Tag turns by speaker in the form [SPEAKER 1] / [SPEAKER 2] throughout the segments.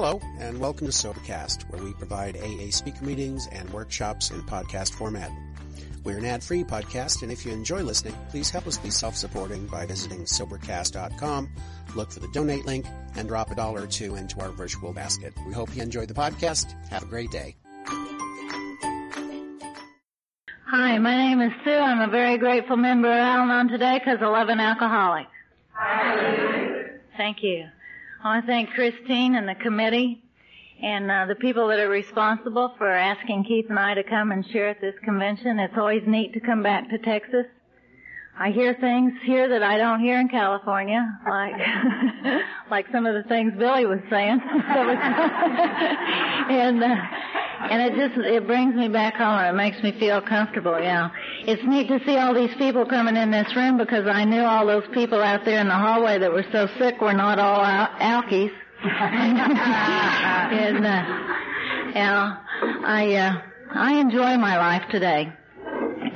[SPEAKER 1] Hello, and welcome to Sobercast, where we provide AA speaker meetings and workshops in podcast format. We're an ad-free podcast, and if you enjoy listening, please help us be self-supporting by visiting Sobercast.com, look for the donate link, and drop a dollar or two into our virtual basket. We hope you enjoy the podcast. Have a great day.
[SPEAKER 2] Hi, my name is Sue. I'm a very grateful member of Al-Anon today because I love an alcoholic. Thank you. I want to thank Christine and the committee and uh, the people that are responsible for asking Keith and I to come and share at this convention. It's always neat to come back to Texas. I hear things here that I don't hear in California, like like some of the things Billy was saying. and uh, and it just it brings me back home and it makes me feel comfortable. Yeah, it's neat to see all these people coming in this room because I knew all those people out there in the hallway that were so sick were not all al- alkies. and uh, yeah, I uh, I enjoy my life today.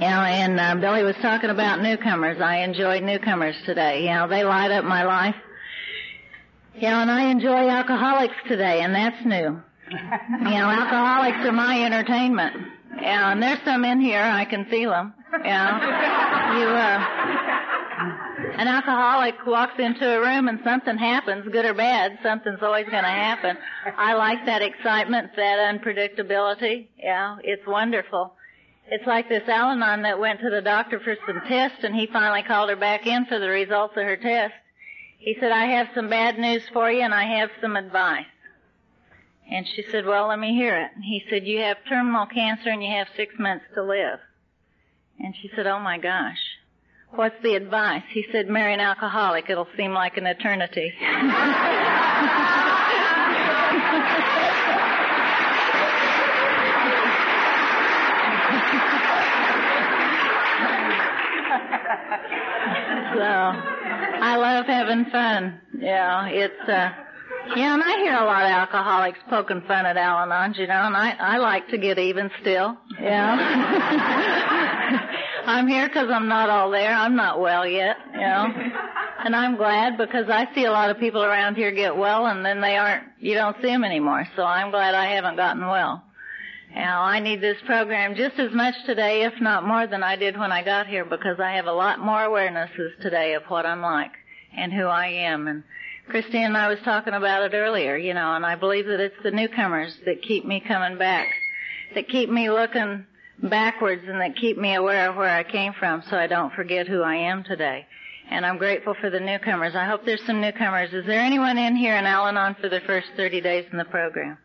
[SPEAKER 2] You know, and uh, Billy was talking about newcomers. I enjoyed newcomers today. You know, they light up my life. You know, and I enjoy alcoholics today, and that's new. You know, alcoholics are my entertainment. Yeah, and there's some in here. I can feel them. Yeah, you. uh An alcoholic walks into a room and something happens, good or bad. Something's always going to happen. I like that excitement, that unpredictability. Yeah, it's wonderful. It's like this Al-Anon that went to the doctor for some tests and he finally called her back in for the results of her test. He said, I have some bad news for you and I have some advice. And she said, well, let me hear it. And he said, you have terminal cancer and you have six months to live. And she said, oh my gosh. What's the advice? He said, marry an alcoholic. It'll seem like an eternity. so, I love having fun. Yeah, it's, uh, yeah, and I hear a lot of alcoholics poking fun at Al-Anon, you know, and I, I like to get even still. Yeah. I'm here because I'm not all there. I'm not well yet, you know. And I'm glad because I see a lot of people around here get well and then they aren't, you don't see them anymore. So I'm glad I haven't gotten well. Now, I need this program just as much today, if not more than I did when I got here because I have a lot more awarenesses today of what I'm like and who I am. And Christine and I was talking about it earlier, you know, and I believe that it's the newcomers that keep me coming back, that keep me looking backwards and that keep me aware of where I came from so I don't forget who I am today. And I'm grateful for the newcomers. I hope there's some newcomers. Is there anyone in here in Al-Anon for the first 30 days in the program?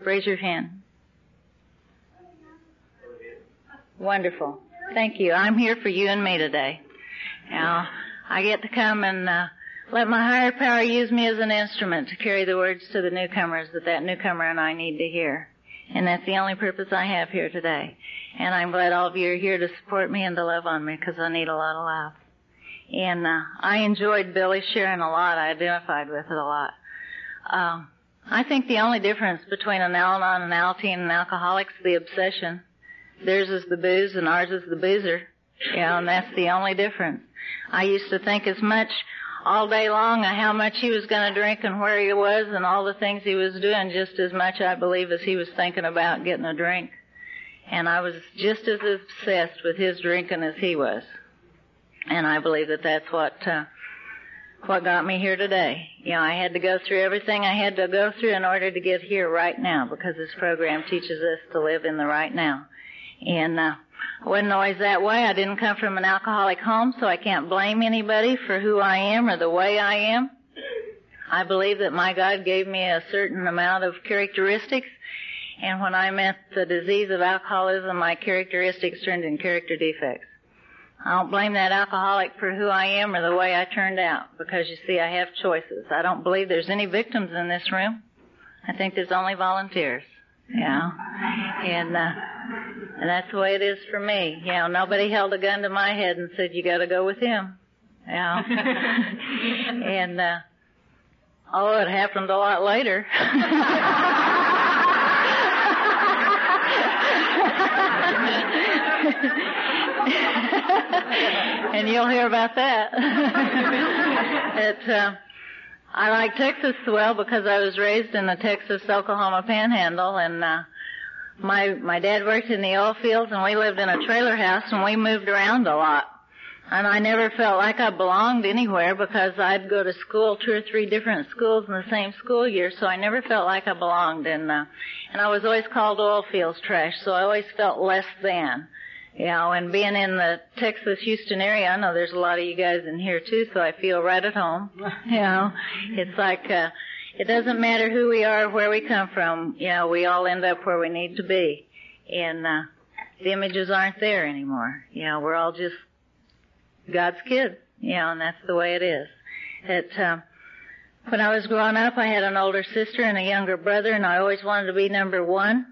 [SPEAKER 2] Raise your hand. Wonderful. Thank you. I'm here for you and me today. Now, I get to come and uh, let my higher power use me as an instrument to carry the words to the newcomers that that newcomer and I need to hear. And that's the only purpose I have here today. And I'm glad all of you are here to support me and to love on me because I need a lot of love. And uh, I enjoyed Billy sharing a lot. I identified with it a lot. Um, I think the only difference between an Al-Anon and Alateen and alcoholics is the obsession. Theirs is the booze and ours is the boozer. You know, and that's the only difference. I used to think as much all day long of how much he was going to drink and where he was and all the things he was doing just as much I believe as he was thinking about getting a drink. And I was just as obsessed with his drinking as he was. And I believe that that's what, uh, what got me here today. You know, I had to go through everything I had to go through in order to get here right now because this program teaches us to live in the right now. And, uh, I wasn't always that way. I didn't come from an alcoholic home, so I can't blame anybody for who I am or the way I am. I believe that my God gave me a certain amount of characteristics, and when I met the disease of alcoholism, my characteristics turned into character defects. I don't blame that alcoholic for who I am or the way I turned out, because you see, I have choices. I don't believe there's any victims in this room. I think there's only volunteers. Yeah. And, uh, and that's the way it is for me. You know, nobody held a gun to my head and said, you gotta go with him. Yeah. and, uh, oh, it happened a lot later. and you'll hear about that. it, uh, I like Texas well because I was raised in the Texas Oklahoma Panhandle, and uh, my my dad worked in the oil fields, and we lived in a trailer house, and we moved around a lot. And I never felt like I belonged anywhere because I'd go to school, two or three different schools in the same school year, so I never felt like I belonged. And uh, and I was always called oil fields trash, so I always felt less than. You know, and being in the Texas Houston area, I know there's a lot of you guys in here too, so I feel right at home. You know, it's like uh, it doesn't matter who we are, where we come from. You know, we all end up where we need to be, and uh, the images aren't there anymore. You know, we're all just God's kids. You know, and that's the way it is. It. Uh, when I was growing up, I had an older sister and a younger brother, and I always wanted to be number one.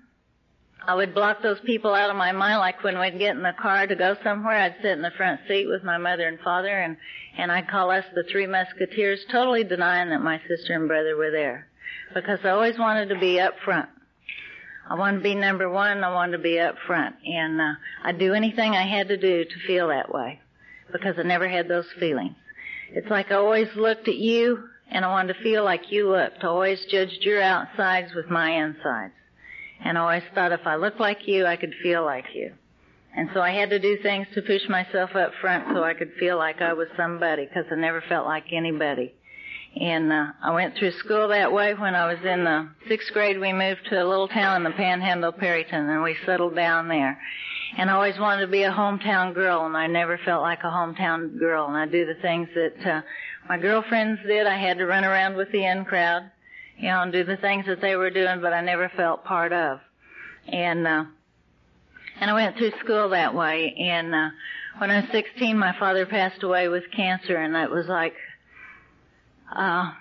[SPEAKER 2] I would block those people out of my mind, like when we'd get in the car to go somewhere, I'd sit in the front seat with my mother and father, and, and I'd call us the Three Musketeers, totally denying that my sister and brother were there. Because I always wanted to be up front. I wanted to be number one, I wanted to be up front. And uh, I'd do anything I had to do to feel that way. Because I never had those feelings. It's like I always looked at you, and I wanted to feel like you looked. I always judged your outsides with my insides. And always thought if I looked like you, I could feel like you. And so I had to do things to push myself up front so I could feel like I was somebody because I never felt like anybody. And uh, I went through school that way. When I was in the sixth grade, we moved to a little town in the Panhandle, Perryton, and we settled down there. And I always wanted to be a hometown girl, and I never felt like a hometown girl. And I do the things that uh, my girlfriends did. I had to run around with the in crowd you know, and do the things that they were doing, but I never felt part of. And, uh, and I went through school that way. And, uh, when I was 16, my father passed away with cancer, and it was like, uh,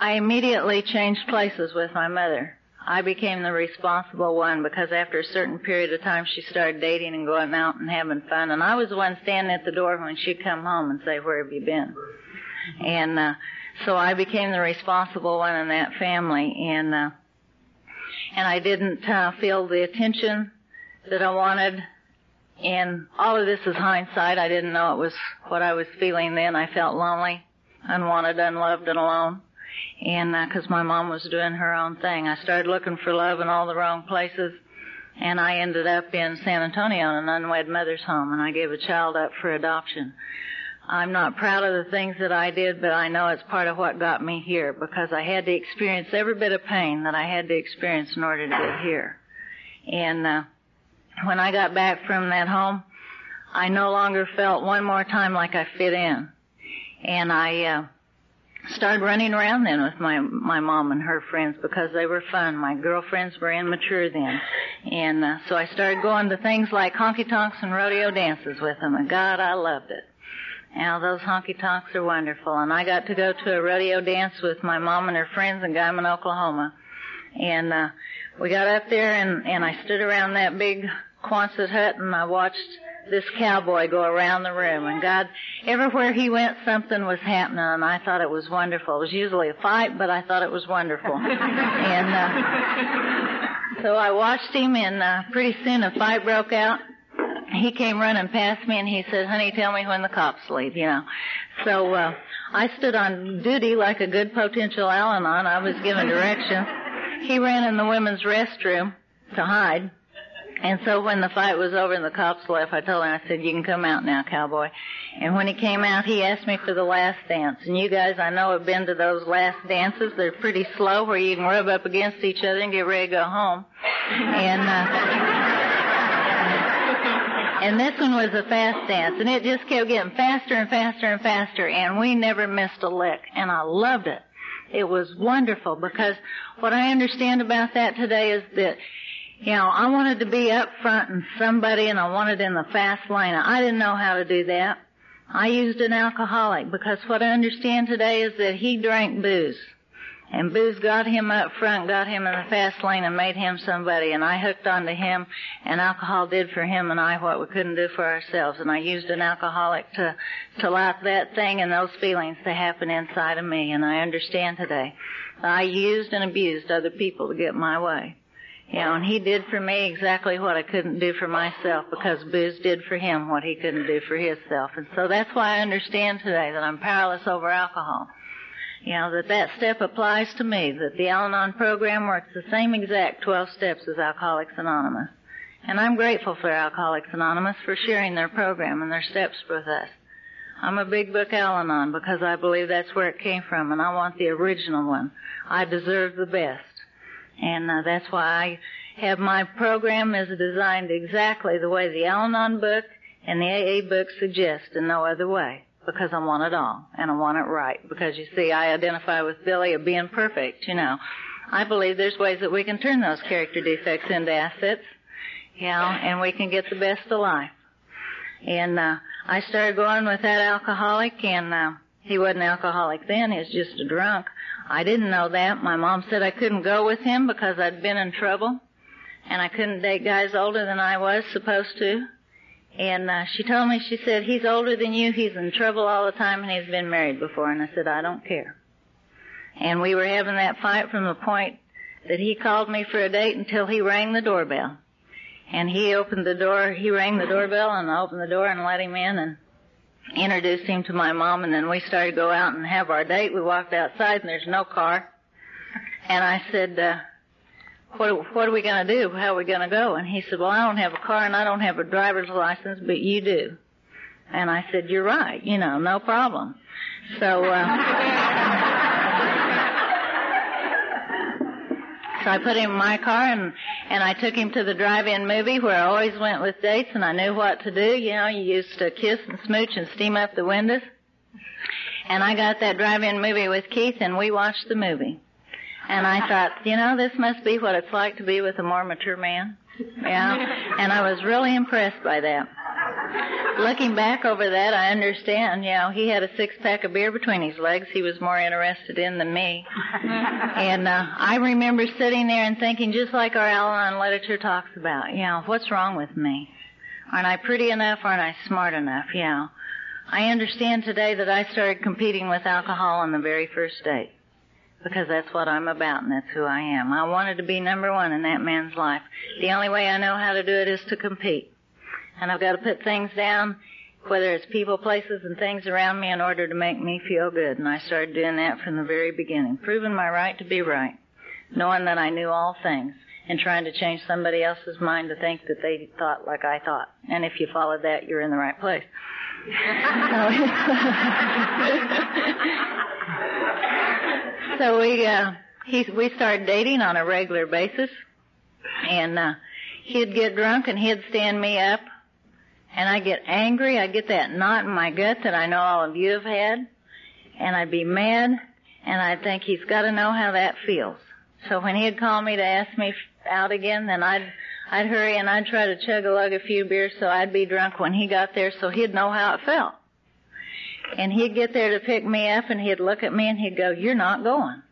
[SPEAKER 2] I immediately changed places with my mother. I became the responsible one because after a certain period of time she started dating and going out and having fun and I was the one standing at the door when she'd come home and say, where have you been? And, uh, so I became the responsible one in that family, and uh, and I didn't uh, feel the attention that I wanted. And all of this is hindsight. I didn't know it was what I was feeling then. I felt lonely, unwanted, unloved, and alone. And because uh, my mom was doing her own thing, I started looking for love in all the wrong places. And I ended up in San Antonio in an unwed mother's home, and I gave a child up for adoption. I'm not proud of the things that I did, but I know it's part of what got me here because I had to experience every bit of pain that I had to experience in order to get here. And uh, when I got back from that home, I no longer felt one more time like I fit in. And I uh, started running around then with my my mom and her friends because they were fun. My girlfriends were immature then, and uh, so I started going to things like honky tonks and rodeo dances with them. And God, I loved it. Now those honky tonks are wonderful. And I got to go to a rodeo dance with my mom and her friends in Guymon, Oklahoma. And, uh, we got up there and, and I stood around that big Quonset hut and I watched this cowboy go around the room and God, everywhere he went something was happening and I thought it was wonderful. It was usually a fight, but I thought it was wonderful. and, uh, so I watched him and, uh, pretty soon a fight broke out he came running past me and he said, honey, tell me when the cops leave, you know. So, uh, I stood on duty like a good potential Al-Anon. I was given directions. He ran in the women's restroom to hide. And so when the fight was over and the cops left, I told him, I said, you can come out now, cowboy. And when he came out, he asked me for the last dance. And you guys, I know, have been to those last dances. They're pretty slow where you can rub up against each other and get ready to go home. And, uh, and this one was a fast dance, and it just kept getting faster and faster and faster, and we never missed a lick, and I loved it. It was wonderful because what I understand about that today is that, you know, I wanted to be up front and somebody, and I wanted in the fast lane. I didn't know how to do that. I used an alcoholic because what I understand today is that he drank booze. And booze got him up front, got him in the fast lane and made him somebody. And I hooked onto him and alcohol did for him and I what we couldn't do for ourselves. And I used an alcoholic to, to allow that thing and those feelings to happen inside of me. And I understand today. I used and abused other people to get my way. You know, and he did for me exactly what I couldn't do for myself because booze did for him what he couldn't do for himself. And so that's why I understand today that I'm powerless over alcohol. You know, that that step applies to me, that the Al-Anon program works the same exact 12 steps as Alcoholics Anonymous. And I'm grateful for Alcoholics Anonymous for sharing their program and their steps with us. I'm a big book Al-Anon because I believe that's where it came from and I want the original one. I deserve the best. And uh, that's why I have my program is designed exactly the way the Al-Anon book and the AA book suggest and no other way because I want it all and I want it right because you see I identify with Billy of being perfect, you know. I believe there's ways that we can turn those character defects into assets, you know, and we can get the best of life. And uh I started going with that alcoholic and uh he wasn't alcoholic then, he was just a drunk. I didn't know that. My mom said I couldn't go with him because I'd been in trouble and I couldn't date guys older than I was supposed to. And uh, she told me, she said, he's older than you, he's in trouble all the time, and he's been married before. And I said, I don't care. And we were having that fight from the point that he called me for a date until he rang the doorbell. And he opened the door, he rang the doorbell, and I opened the door and let him in and introduced him to my mom, and then we started to go out and have our date. We walked outside, and there's no car. And I said, uh, what, what are we going to do? How are we going to go? And he said, well, I don't have a car and I don't have a driver's license, but you do. And I said, you're right, you know, no problem. So, uh, so I put him in my car and, and I took him to the drive-in movie where I always went with dates and I knew what to do. You know, you used to kiss and smooch and steam up the windows. And I got that drive-in movie with Keith and we watched the movie. And I thought, you know, this must be what it's like to be with a more mature man. Yeah. And I was really impressed by that. Looking back over that, I understand, you know, he had a six pack of beer between his legs he was more interested in than me. and uh, I remember sitting there and thinking, just like our Al-Anon literature talks about, you know, what's wrong with me? Aren't I pretty enough? Aren't I smart enough? You know. I understand today that I started competing with alcohol on the very first date because that's what I'm about and that's who I am. I wanted to be number one in that man's life. The only way I know how to do it is to compete. And I've got to put things down, whether it's people, places, and things around me in order to make me feel good. And I started doing that from the very beginning, proving my right to be right, knowing that I knew all things, and trying to change somebody else's mind to think that they thought like I thought. And if you followed that, you're in the right place. so we uh he we started dating on a regular basis. And uh he'd get drunk and he'd stand me up. And I'd get angry, I'd get that knot in my gut that I know all of you have had. And I'd be mad. And I'd think he's got to know how that feels. So when he'd call me to ask me out again, then I'd I'd hurry and I'd try to chug a lug a few beers so I'd be drunk when he got there so he'd know how it felt. And he'd get there to pick me up and he'd look at me and he'd go, you're not going.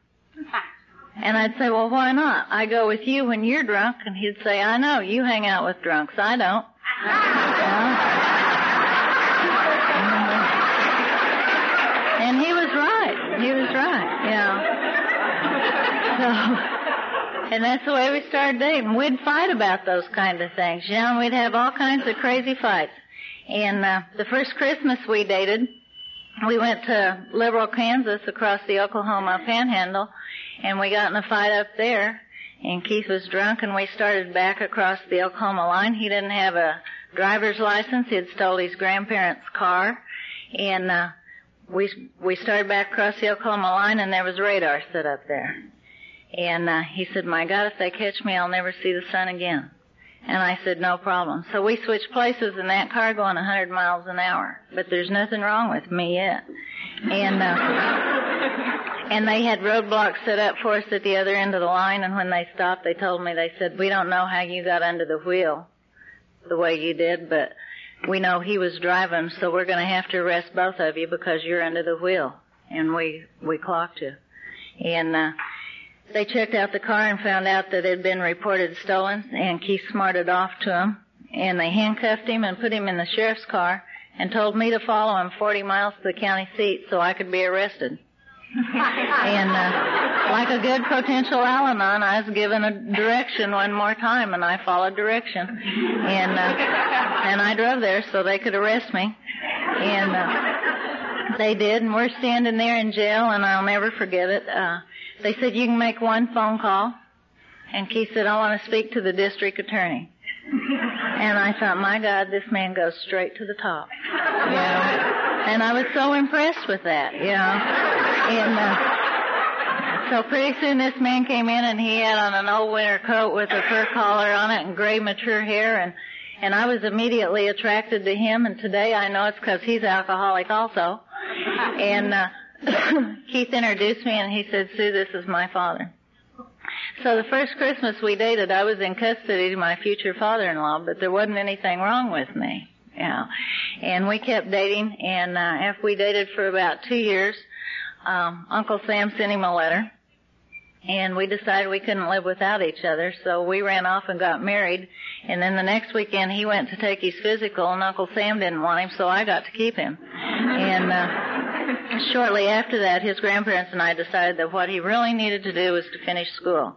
[SPEAKER 2] And I'd say, well, why not? I go with you when you're drunk. And he'd say, I know, you hang out with drunks. I don't. and he was right. He was right, yeah. So, and that's the way we started dating. We'd fight about those kind of things, you know, we'd have all kinds of crazy fights. And, uh, the first Christmas we dated, we went to Liberal, Kansas across the Oklahoma panhandle and we got in a fight up there and Keith was drunk and we started back across the Oklahoma line. He didn't have a driver's license. He had stole his grandparents' car and, uh, we, we started back across the Oklahoma line and there was radar set up there. And, uh, he said, my God, if they catch me, I'll never see the sun again. And I said, no problem. So we switched places in that car going 100 miles an hour. But there's nothing wrong with me yet. And, uh, and they had roadblocks set up for us at the other end of the line. And when they stopped, they told me, they said, we don't know how you got under the wheel the way you did, but we know he was driving, so we're going to have to arrest both of you because you're under the wheel. And we, we clocked you. And, uh, they checked out the car and found out that it had been reported stolen, and Keith smarted off to him, and they handcuffed him and put him in the sheriff's car and told me to follow him 40 miles to the county seat so I could be arrested. and uh, like a good potential Al-Anon, I was given a direction one more time, and I followed direction, and uh, and I drove there so they could arrest me, and. Uh, They did, and we're standing there in jail, and I'll never forget it. Uh, they said you can make one phone call, and Keith said, I want to speak to the district attorney. and I thought, my God, this man goes straight to the top. You know? And I was so impressed with that, you know. And uh, so pretty soon this man came in, and he had on an old winter coat with a fur collar on it and gray mature hair, and and I was immediately attracted to him. And today I know it's because he's alcoholic also. And uh, Keith introduced me, and he said, "Sue, this is my father." So the first Christmas we dated, I was in custody to my future father-in-law, but there wasn't anything wrong with me. Yeah. And we kept dating, and uh, after we dated for about two years, um, Uncle Sam sent him a letter, and we decided we couldn't live without each other, so we ran off and got married. And then the next weekend he went to take his physical, and Uncle Sam didn't want him, so I got to keep him. And uh, shortly after that, his grandparents and I decided that what he really needed to do was to finish school.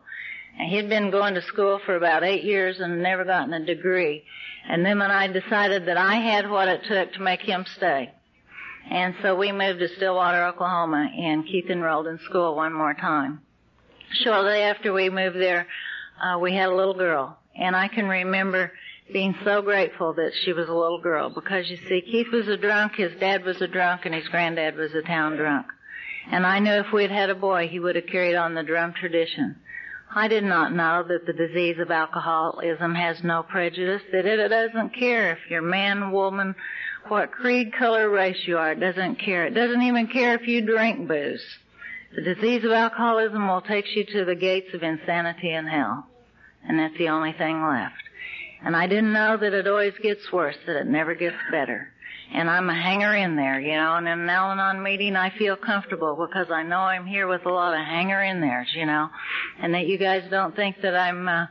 [SPEAKER 2] And he'd been going to school for about eight years and never gotten a degree. And then when I decided that I had what it took to make him stay. And so we moved to Stillwater, Oklahoma, and Keith enrolled in school one more time. Shortly after we moved there, uh, we had a little girl. And I can remember being so grateful that she was a little girl because you see, Keith was a drunk, his dad was a drunk, and his granddad was a town drunk. And I knew if we had had a boy, he would have carried on the drum tradition. I did not know that the disease of alcoholism has no prejudice, that it doesn't care if you're man, woman, what creed, color, race you are. It doesn't care. It doesn't even care if you drink booze. The disease of alcoholism will take you to the gates of insanity and hell. And that's the only thing left. And I didn't know that it always gets worse, that it never gets better and I'm a hanger in there, you know, and in an Al-Anon meeting I feel comfortable because I know I'm here with a lot of hanger in there, you know, and that you guys don't think that I'm, uh,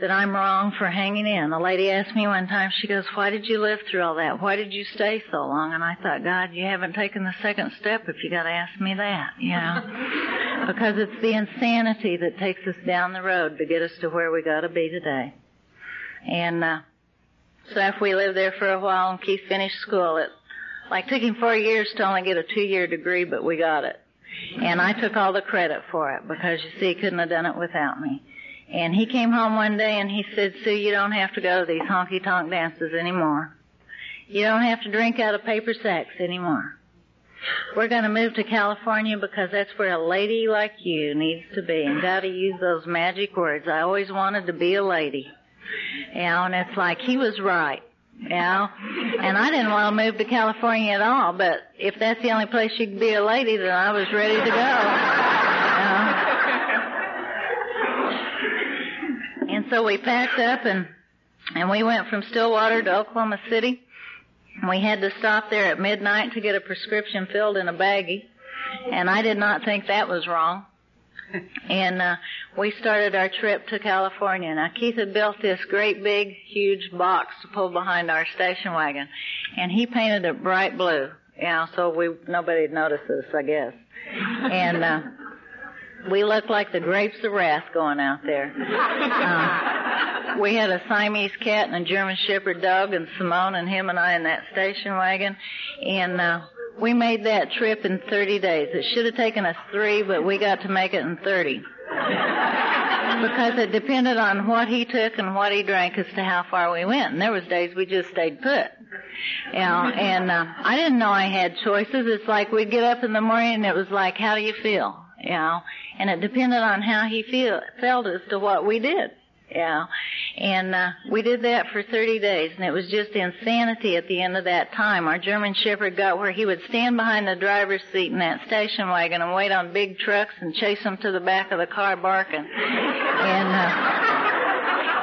[SPEAKER 2] that I'm wrong for hanging in. A lady asked me one time, she goes, why did you live through all that? Why did you stay so long? And I thought, God, you haven't taken the second step if you gotta ask me that, you know. because it's the insanity that takes us down the road to get us to where we gotta be today. And, uh, so after we lived there for a while and Keith finished school, it like took him four years to only get a two year degree, but we got it. And I took all the credit for it because you see he couldn't have done it without me. And he came home one day and he said, Sue, you don't have to go to these honky tonk dances anymore. You don't have to drink out of paper sacks anymore. We're going to move to California because that's where a lady like you needs to be and got to use those magic words. I always wanted to be a lady. You know, and it's like he was right. You know, and I didn't want to move to California at all, but if that's the only place you could be a lady, then I was ready to go. You know? And so we packed up and and we went from Stillwater to Oklahoma City. We had to stop there at midnight to get a prescription filled in a baggie. And I did not think that was wrong and uh, we started our trip to California. Now Keith had built this great big, huge box to pull behind our station wagon, and he painted it bright blue. Yeah, so we nobody'd notice us, I guess. And uh, we looked like the grapes of wrath going out there. Uh, we had a Siamese cat and a German Shepherd dog, and Simone and him and I in that station wagon, and uh, we made that trip in 30 days. It should have taken us three, but we got to make it in 30. because it depended on what he took and what he drank as to how far we went. And there was days we just stayed put. You know, and uh, I didn't know I had choices. It's like we'd get up in the morning and it was like, how do you feel? You know, and it depended on how he feel, felt as to what we did. Yeah. And uh, we did that for 30 days, and it was just insanity at the end of that time. Our German Shepherd got where he would stand behind the driver's seat in that station wagon and wait on big trucks and chase them to the back of the car barking. And uh,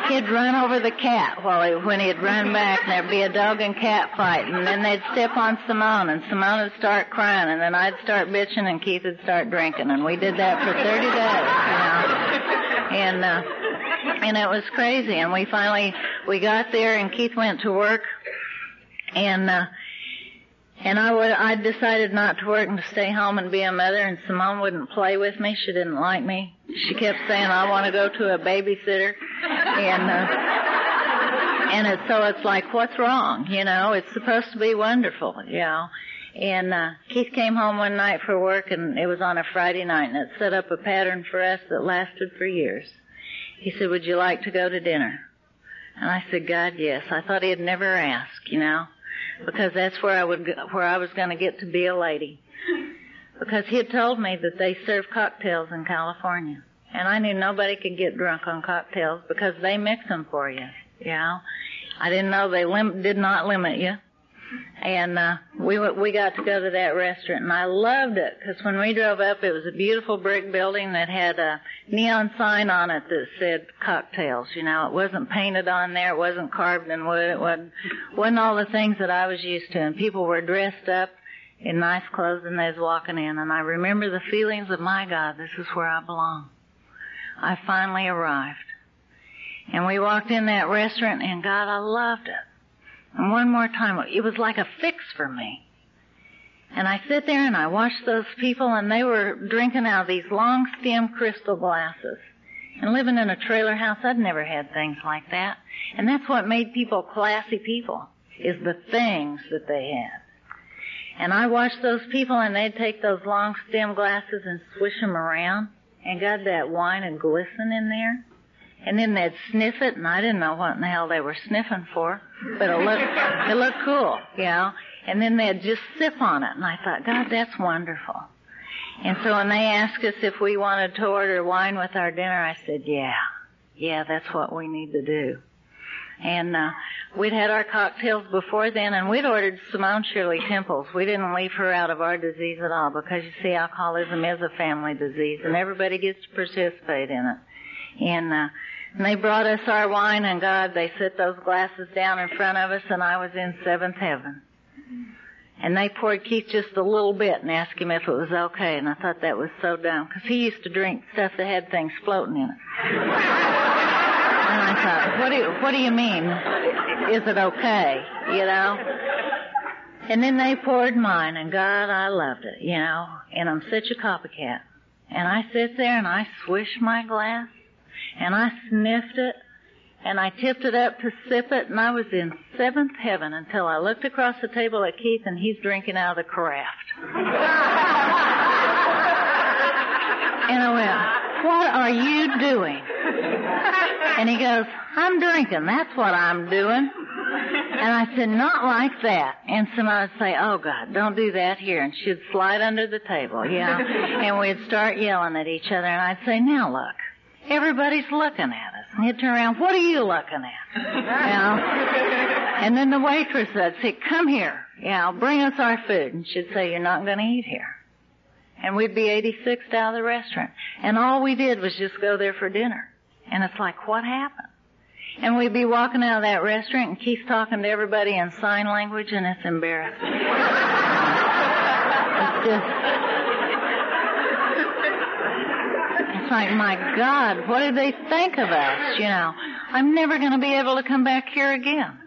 [SPEAKER 2] he'd run over the cat while he, when he'd run back, and there'd be a dog and cat fight, and then they'd step on Simone, and Simone would start crying, and then I'd start bitching, and Keith would start drinking, and we did that for 30 days, you know. And uh, and it was crazy. And we finally we got there, and Keith went to work, and uh, and I would I decided not to work and to stay home and be a mother. And Simone wouldn't play with me; she didn't like me. She kept saying, "I want to go to a babysitter," and. Uh, and it's so it's like, what's wrong? You know, it's supposed to be wonderful, you know. And uh, Keith came home one night for work, and it was on a Friday night, and it set up a pattern for us that lasted for years. He said, "Would you like to go to dinner?" And I said, "God, yes." I thought he'd never ask, you know, because that's where I would where I was going to get to be a lady. Because he had told me that they serve cocktails in California, and I knew nobody could get drunk on cocktails because they mix them for you. You know, I didn't know they lim- did not limit you and uh, we w- we got to go to that restaurant, and I loved it because when we drove up, it was a beautiful brick building that had a neon sign on it that said cocktails. You know, it wasn't painted on there, it wasn't carved in wood, it wasn't wasn't all the things that I was used to, and people were dressed up in nice clothes and they was walking in, and I remember the feelings of my God, this is where I belong. I finally arrived. And we walked in that restaurant and God, I loved it. And one more time, it was like a fix for me. And I sit there and I watch those people and they were drinking out of these long stem crystal glasses. And living in a trailer house, I'd never had things like that. And that's what made people classy people, is the things that they had. And I watched those people and they'd take those long stem glasses and swish them around and got that wine and glisten in there. And then they'd sniff it, and I didn't know what in the hell they were sniffing for, but it looked it looked cool, you know. And then they'd just sip on it, and I thought, God, that's wonderful. And so when they asked us if we wanted to order wine with our dinner, I said, yeah, yeah, that's what we need to do. And uh, we'd had our cocktails before then, and we'd ordered Simone Shirley Temples. We didn't leave her out of our disease at all because you see, alcoholism is a family disease, and everybody gets to participate in it. And uh, and they brought us our wine and God, they set those glasses down in front of us and I was in seventh heaven. And they poured Keith just a little bit and asked him if it was okay and I thought that was so dumb because he used to drink stuff that had things floating in it. What do you, what do you mean? Is it okay? You know? And then they poured mine and God, I loved it, you know, and I'm such a copycat. And I sit there and I swish my glass and I sniffed it and I tipped it up to sip it and I was in seventh heaven until I looked across the table at Keith and he's drinking out of the carafe. and I went, what are you doing? And he goes, I'm drinking. That's what I'm doing. And I said, not like that. And somebody would say, oh God, don't do that here. And she'd slide under the table, yeah. And we'd start yelling at each other and I'd say, now look, everybody's looking at us. And he'd turn around, what are you looking at? You know? And then the waitress would say, come here, you know, bring us our food. And she'd say, you're not going to eat here. And we'd be 86th out of the restaurant. And all we did was just go there for dinner. And it's like, what happened? And we'd be walking out of that restaurant and Keith's talking to everybody in sign language and it's embarrassing. it's just, it's like, my God, what did they think of us? You know, I'm never going to be able to come back here again.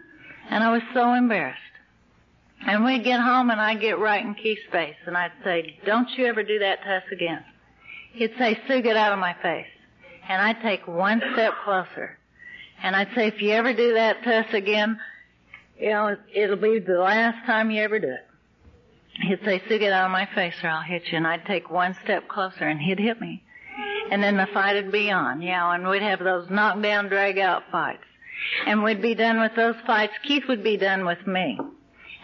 [SPEAKER 2] And I was so embarrassed. And we'd get home and I'd get right in Keith's face and I'd say, don't you ever do that to us again. He'd say, Sue, get out of my face. And I'd take one step closer. And I'd say, if you ever do that to us again, you know, it'll be the last time you ever do it. He'd say, Sue, get out of my face or I'll hit you. And I'd take one step closer and he'd hit me and then the fight would be on, you know, and we'd have those knockdown, drag out fights. And we'd be done with those fights. Keith would be done with me.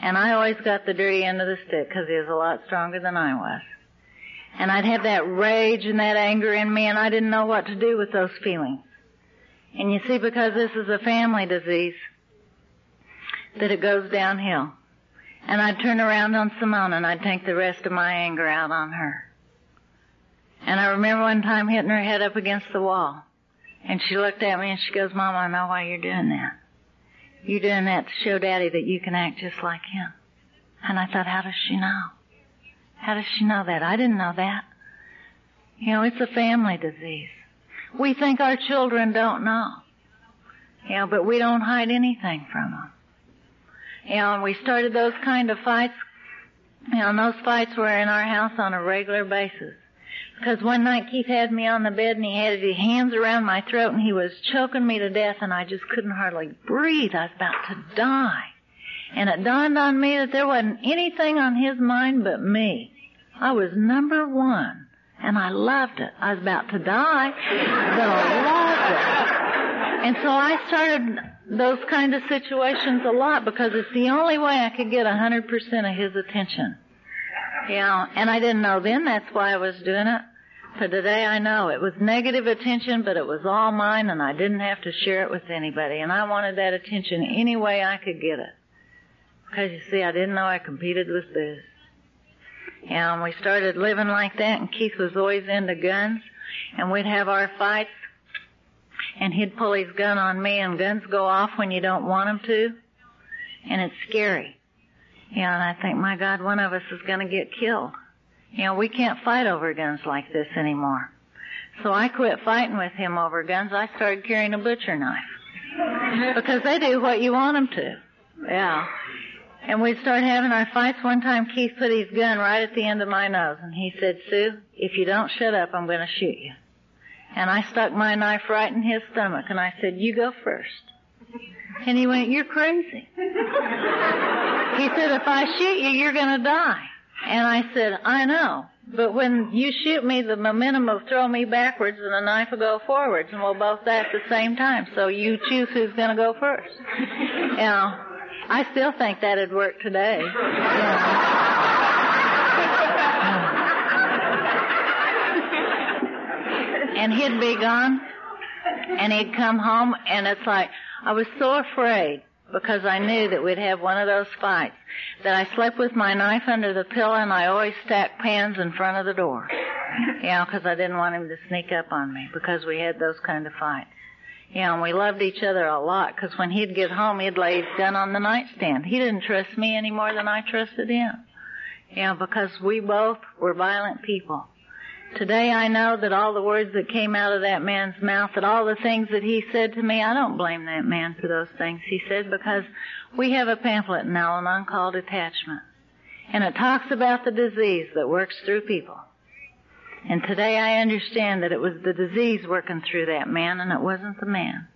[SPEAKER 2] And I always got the dirty end of the stick because he was a lot stronger than I was. And I'd have that rage and that anger in me and I didn't know what to do with those feelings. And you see, because this is a family disease, that it goes downhill. And I'd turn around on Simone and I'd take the rest of my anger out on her. And I remember one time hitting her head up against the wall. And she looked at me and she goes, Mama, I know why you're doing that. You're doing that to show Daddy that you can act just like him. And I thought, how does she know? How does she know that? I didn't know that. You know, it's a family disease. We think our children don't know. You know, but we don't hide anything from them. You know, and we started those kind of fights. You know, and those fights were in our house on a regular basis. Because one night Keith had me on the bed and he had his hands around my throat and he was choking me to death and I just couldn't hardly breathe. I was about to die. And it dawned on me that there wasn't anything on his mind but me. I was number one. And I loved it. I was about to die, but I loved it. And so I started those kind of situations a lot because it's the only way I could get a hundred percent of his attention. Yeah, and I didn't know then that's why I was doing it. So today I know it was negative attention, but it was all mine and I didn't have to share it with anybody. And I wanted that attention any way I could get it. Because you see, I didn't know I competed with this. And we started living like that and Keith was always into guns and we'd have our fights and he'd pull his gun on me and guns go off when you don't want them to. And it's scary. Yeah, and I think, my God, one of us is gonna get killed. You know, we can't fight over guns like this anymore. So I quit fighting with him over guns. I started carrying a butcher knife. because they do what you want them to. Yeah. And we'd start having our fights. One time Keith put his gun right at the end of my nose and he said, Sue, if you don't shut up, I'm gonna shoot you. And I stuck my knife right in his stomach and I said, you go first. And he went, you're crazy. he said, if I shoot you, you're gonna die. And I said, I know. But when you shoot me, the momentum will throw me backwards and the knife will go forwards and we'll both die at the same time. So you choose who's gonna go first. Know, I still think that'd work today. And he'd be gone and he'd come home and it's like I was so afraid because I knew that we'd have one of those fights that I slept with my knife under the pillow and I always stacked pans in front of the door. You know, because I didn't want him to sneak up on me because we had those kind of fights. You know, and we loved each other a lot because when he'd get home, he'd lay his gun on the nightstand. He didn't trust me any more than I trusted him. You know, because we both were violent people. Today I know that all the words that came out of that man's mouth, that all the things that he said to me, I don't blame that man for those things he said because we have a pamphlet in Al-Anon called Detachment. And it talks about the disease that works through people. And today I understand that it was the disease working through that man and it wasn't the man.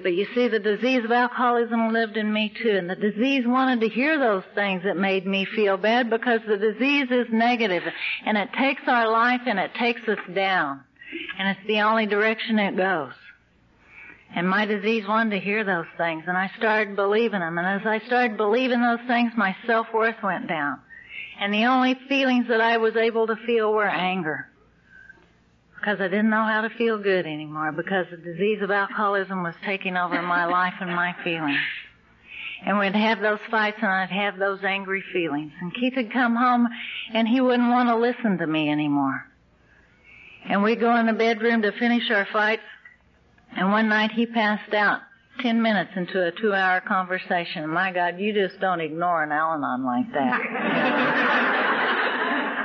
[SPEAKER 2] But you see, the disease of alcoholism lived in me too, and the disease wanted to hear those things that made me feel bad because the disease is negative, and it takes our life and it takes us down, and it's the only direction it goes. And my disease wanted to hear those things, and I started believing them, and as I started believing those things, my self-worth went down. And the only feelings that I was able to feel were anger because I didn't know how to feel good anymore because the disease of alcoholism was taking over my life and my feelings. And we'd have those fights and I'd have those angry feelings. And Keith would come home and he wouldn't want to listen to me anymore. And we'd go in the bedroom to finish our fights. And one night he passed out ten minutes into a two hour conversation. My God, you just don't ignore an Al-Anon like that.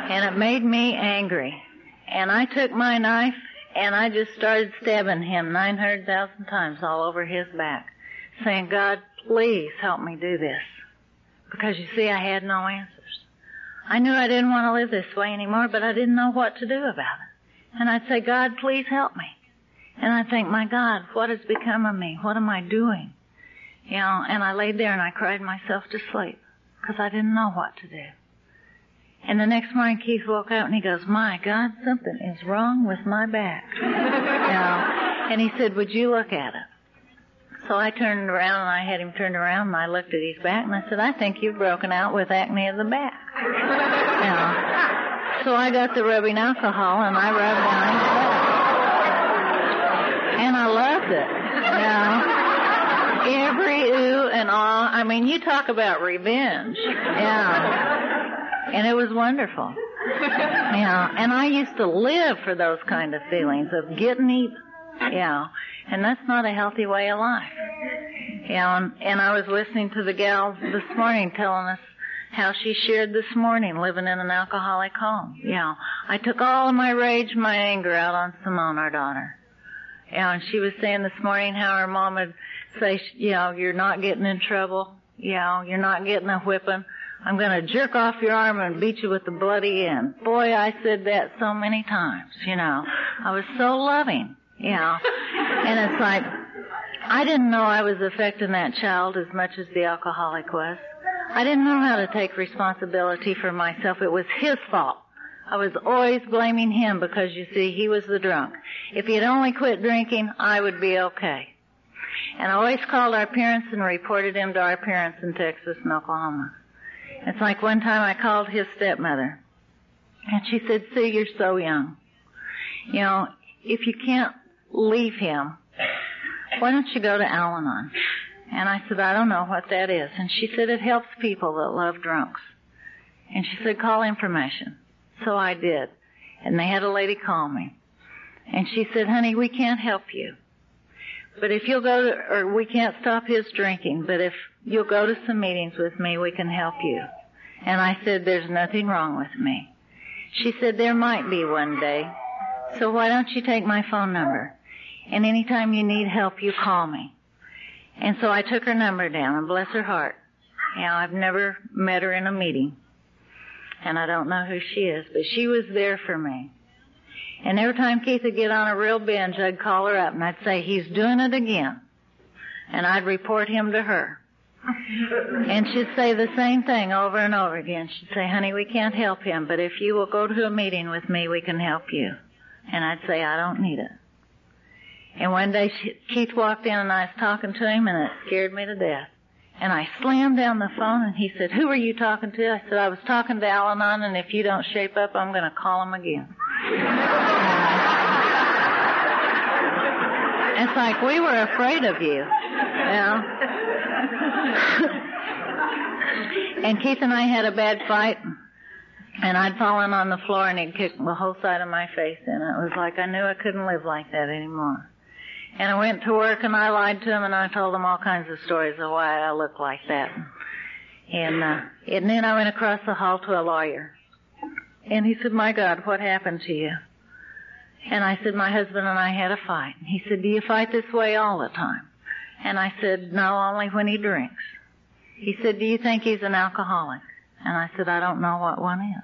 [SPEAKER 2] and it made me angry. And I took my knife and I just started stabbing him 900,000 times all over his back, saying, God, please help me do this. Because you see, I had no answers. I knew I didn't want to live this way anymore, but I didn't know what to do about it. And I'd say, God, please help me. And I think, my God, what has become of me? What am I doing? You know, and I laid there and I cried myself to sleep because I didn't know what to do. And the next morning Keith woke up and he goes, my God, something is wrong with my back. you know? And he said, would you look at it? So I turned around and I had him turned around and I looked at his back and I said, I think you've broken out with acne of the back. you know? So I got the rubbing alcohol and I rubbed down his back. And I loved it. You know? Every ooh and ah. I mean, you talk about revenge. Yeah and it was wonderful. yeah, and I used to live for those kind of feelings of getting even. Yeah, and that's not a healthy way of life. Yeah, and, and I was listening to the gal this morning telling us how she shared this morning living in an alcoholic home. Yeah, I took all of my rage, my anger out on Simone, our daughter. Yeah, and she was saying this morning how her mom would say, you know, you're not getting in trouble. You know, you're not getting a whipping. I'm going to jerk off your arm and beat you with the bloody end. Boy, I said that so many times, you know. I was so loving, you know. And it's like, I didn't know I was affecting that child as much as the alcoholic was. I didn't know how to take responsibility for myself. It was his fault. I was always blaming him because you see, he was the drunk. If he had only quit drinking, I would be okay. And I always called our parents and reported him to our parents in Texas and Oklahoma. It's like one time I called his stepmother and she said, Sue, you're so young. You know, if you can't leave him, why don't you go to Al-Anon? And I said, I don't know what that is. And she said, it helps people that love drunks. And she said, call information. So I did. And they had a lady call me. And she said, honey, we can't help you. But if you'll go to, or we can't stop his drinking, but if you'll go to some meetings with me, we can help you. And I said, there's nothing wrong with me. She said, there might be one day. So why don't you take my phone number? And anytime you need help, you call me. And so I took her number down and bless her heart. Now I've never met her in a meeting. And I don't know who she is, but she was there for me. And every time Keith would get on a real binge, I'd call her up and I'd say, he's doing it again. And I'd report him to her. and she'd say the same thing over and over again. She'd say, honey, we can't help him, but if you will go to a meeting with me, we can help you. And I'd say, I don't need it. And one day she, Keith walked in and I was talking to him and it scared me to death. And I slammed down the phone and he said, who are you talking to? I said, I was talking to Al-Anon and if you don't shape up, I'm going to call him again. It's like we were afraid of you. Know? and Keith and I had a bad fight and I'd fallen on the floor and he'd kicked the whole side of my face in. It was like I knew I couldn't live like that anymore. And I went to work and I lied to him and I told him all kinds of stories of why I looked like that. And, uh, and then I went across the hall to a lawyer. And he said, my God, what happened to you? And I said, my husband and I had a fight. He said, do you fight this way all the time? And I said, no, only when he drinks. He said, do you think he's an alcoholic? And I said, I don't know what one is.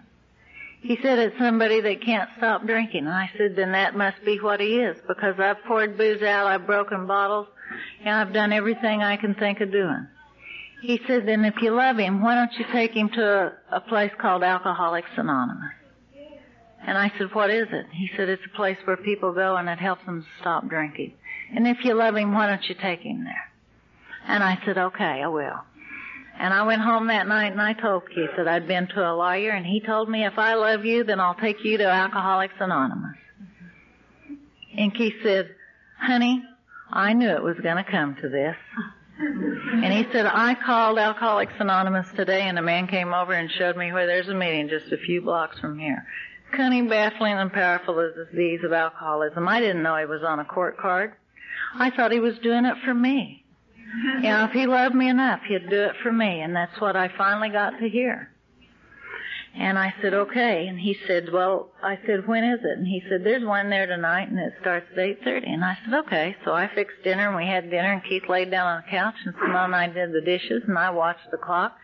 [SPEAKER 2] He said it's somebody that can't stop drinking. And I said, then that must be what he is, because I've poured booze out, I've broken bottles, and I've done everything I can think of doing. He said, then if you love him, why don't you take him to a, a place called Alcoholics Anonymous? And I said, what is it? He said, it's a place where people go and it helps them stop drinking. And if you love him, why don't you take him there? And I said, okay, I will. And I went home that night and I told Keith that I'd been to a lawyer and he told me if I love you, then I'll take you to Alcoholics Anonymous. And Keith said, honey, I knew it was going to come to this. And he said, I called Alcoholics Anonymous today and a man came over and showed me where there's a meeting just a few blocks from here. Cunning, baffling, and powerful is the disease of alcoholism. I didn't know he was on a court card. I thought he was doing it for me. You know, if he loved me enough, he'd do it for me, and that's what I finally got to hear. And I said, okay. And he said, well, I said, when is it? And he said, there's one there tonight and it starts at 8.30. And I said, okay. So I fixed dinner and we had dinner and Keith laid down on the couch and Simone and I did the dishes and I watched the clock.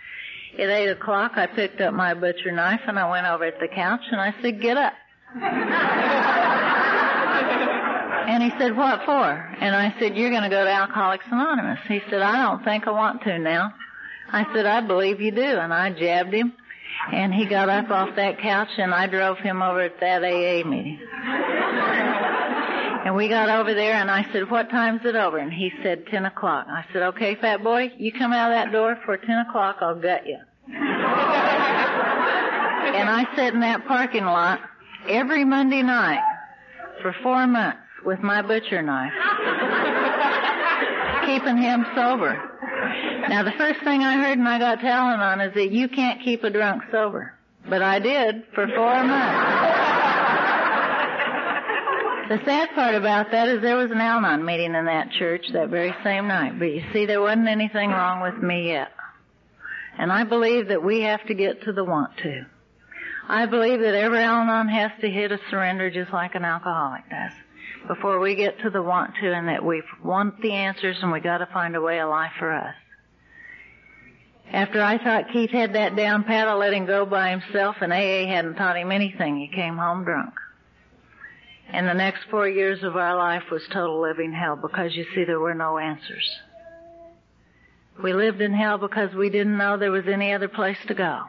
[SPEAKER 2] At 8 o'clock I picked up my butcher knife and I went over at the couch and I said, get up. And he said, what for? And I said, you're going to go to Alcoholics Anonymous. He said, I don't think I want to now. I said, I believe you do. And I jabbed him. And he got up off that couch and I drove him over at that AA meeting. and we got over there and I said, what time's it over? And he said, 10 o'clock. I said, okay, fat boy, you come out of that door for 10 o'clock, I'll gut you. and I sat in that parking lot every Monday night for four months with my butcher knife, keeping him sober. Now the first thing I heard when I got to Al-Anon is that you can't keep a drunk sober. But I did for four months. The sad part about that is there was an Al-Anon meeting in that church that very same night. But you see, there wasn't anything wrong with me yet. And I believe that we have to get to the want to. I believe that every Al-Anon has to hit a surrender just like an alcoholic does before we get to the want to and that we want the answers and we gotta find a way of life for us. After I thought Keith had that down pat, I let him go by himself and AA hadn't taught him anything. He came home drunk. And the next four years of our life was total living hell because you see there were no answers. We lived in hell because we didn't know there was any other place to go.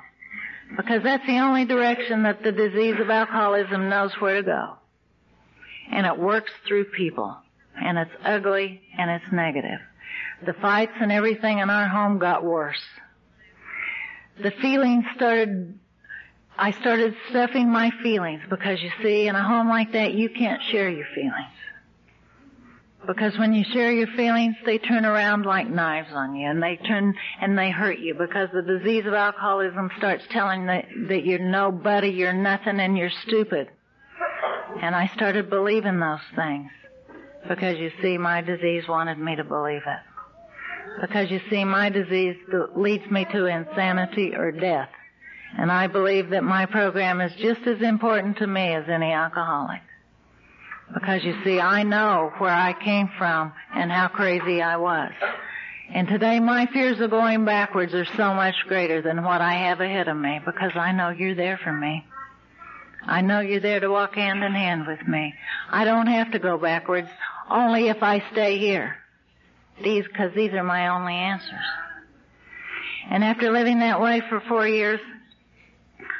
[SPEAKER 2] Because that's the only direction that the disease of alcoholism knows where to go. And it works through people. And it's ugly and it's negative. The fights and everything in our home got worse. The feelings started, I started stuffing my feelings because you see, in a home like that, you can't share your feelings. Because when you share your feelings, they turn around like knives on you and they turn and they hurt you because the disease of alcoholism starts telling that, that you're nobody, you're nothing and you're stupid. And I started believing those things because you see my disease wanted me to believe it. Because you see my disease leads me to insanity or death. And I believe that my program is just as important to me as any alcoholic. Because you see, I know where I came from and how crazy I was. And today my fears of going backwards are so much greater than what I have ahead of me because I know you're there for me. I know you're there to walk hand in hand with me. I don't have to go backwards, only if I stay here. These, cause these are my only answers. And after living that way for four years,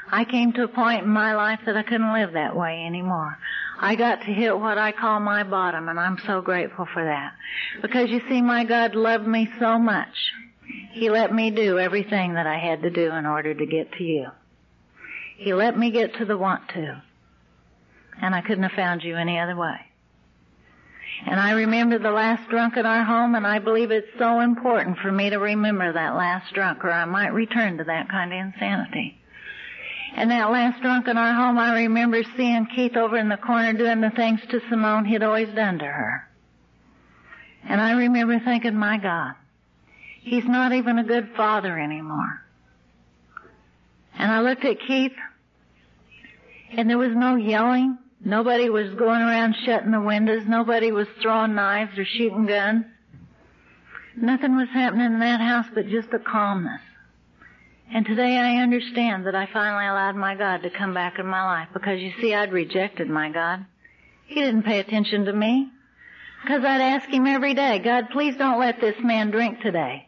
[SPEAKER 2] I came to a point in my life that I couldn't live that way anymore. I got to hit what I call my bottom, and I'm so grateful for that. Because you see, my God loved me so much. He let me do everything that I had to do in order to get to you. He let me get to the want to. And I couldn't have found you any other way. And I remember the last drunk in our home, and I believe it's so important for me to remember that last drunk, or I might return to that kind of insanity. And that last drunk in our home, I remember seeing Keith over in the corner doing the things to Simone he'd always done to her. And I remember thinking, my God, he's not even a good father anymore. And I looked at Keith, and there was no yelling. Nobody was going around shutting the windows. Nobody was throwing knives or shooting guns. Nothing was happening in that house but just a calmness. And today I understand that I finally allowed my God to come back in my life because you see I'd rejected my God. He didn't pay attention to me. Because I'd ask him every day, God, please don't let this man drink today.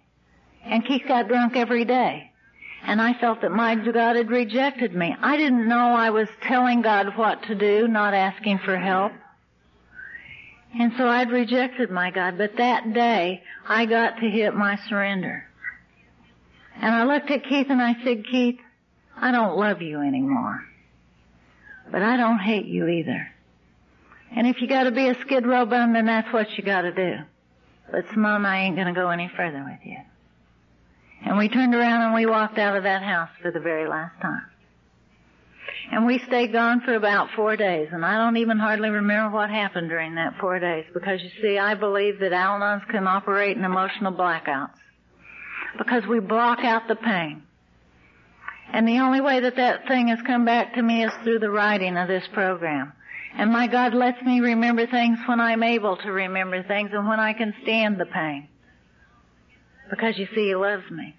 [SPEAKER 2] And Keith got drunk every day. And I felt that my God had rejected me. I didn't know I was telling God what to do, not asking for help. And so I'd rejected my God. But that day, I got to hit my surrender. And I looked at Keith and I said, Keith, I don't love you anymore. But I don't hate you either. And if you gotta be a skid row bum, then that's what you gotta do. But Simone, I ain't gonna go any further with you. And we turned around and we walked out of that house for the very last time. And we stayed gone for about four days, and I don't even hardly remember what happened during that four days, because you see, I believe that Al-Anons can operate in emotional blackouts because we block out the pain. And the only way that that thing has come back to me is through the writing of this program. And my God lets me remember things when I'm able to remember things and when I can stand the pain. Because you see, He loves me.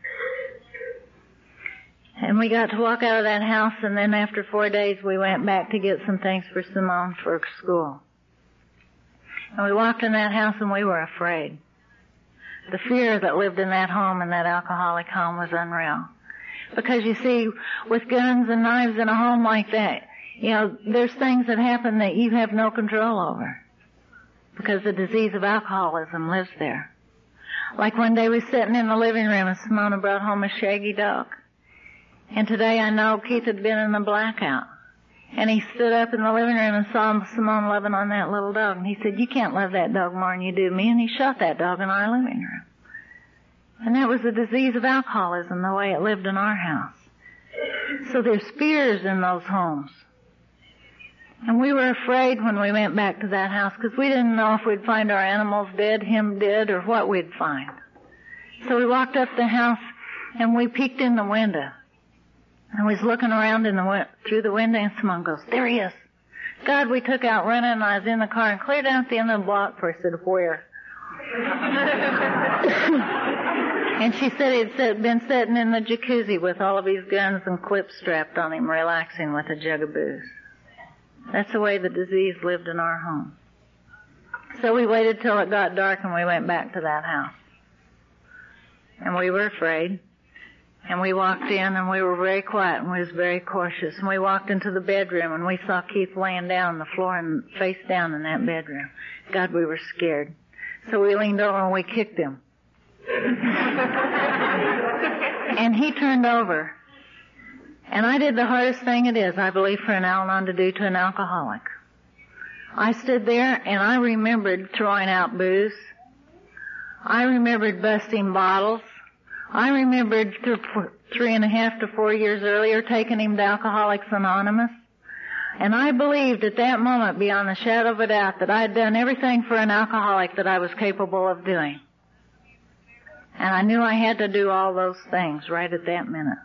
[SPEAKER 2] And we got to walk out of that house and then after four days we went back to get some things for Simone for school. And we walked in that house and we were afraid the fear that lived in that home and that alcoholic home was unreal. Because you see, with guns and knives in a home like that, you know, there's things that happen that you have no control over. Because the disease of alcoholism lives there. Like one day we sitting in the living room and Simone brought home a shaggy dog. And today I know Keith had been in a blackout. And he stood up in the living room and saw Simone loving on that little dog. And he said, you can't love that dog more than you do me. And he shot that dog in our living room. And that was the disease of alcoholism, the way it lived in our house. So there's fears in those homes. And we were afraid when we went back to that house because we didn't know if we'd find our animals dead, him dead, or what we'd find. So we walked up the house and we peeked in the window. I was looking around in the through the window, and someone goes, "There he is!" God, we took out running, and I was in the car and cleared out the end of the block for. I said, "Where?" and she said he'd been sitting in the jacuzzi with all of his guns and clips strapped on him, relaxing with a jug of booze. That's the way the disease lived in our home. So we waited till it got dark and we went back to that house. And we were afraid. And we walked in and we were very quiet and we was very cautious. And we walked into the bedroom and we saw Keith laying down on the floor and face down in that bedroom. God, we were scared. So we leaned over and we kicked him. and he turned over. And I did the hardest thing it is, I believe, for an Al-Anon to do to an alcoholic. I stood there and I remembered throwing out booze. I remembered busting bottles. I remembered th- three and a half to four years earlier taking him to Alcoholics Anonymous. And I believed at that moment, beyond the shadow of a doubt, that I had done everything for an alcoholic that I was capable of doing. And I knew I had to do all those things right at that minute.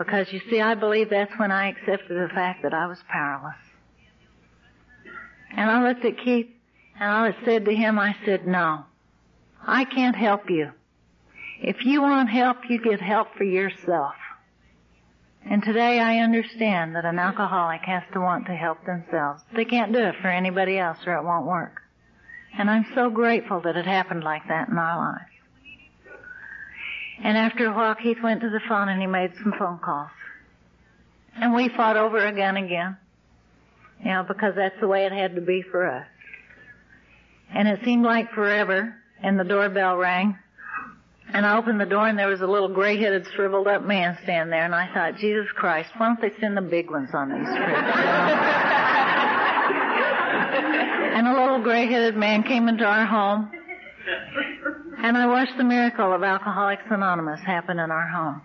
[SPEAKER 2] Because you see, I believe that's when I accepted the fact that I was powerless. And I looked at Keith and I said to him, I said, no, I can't help you. If you want help, you get help for yourself. And today I understand that an alcoholic has to want to help themselves. They can't do it for anybody else or it won't work. And I'm so grateful that it happened like that in our lives. And after a while, Keith went to the phone and he made some phone calls. And we fought over again again. You know, because that's the way it had to be for us. And it seemed like forever, and the doorbell rang, and I opened the door and there was a little gray-headed, shriveled up man standing there, and I thought, Jesus Christ, why don't they send the big ones on these trips? and a little gray-headed man came into our home, and I watched the miracle of Alcoholics Anonymous happen in our home.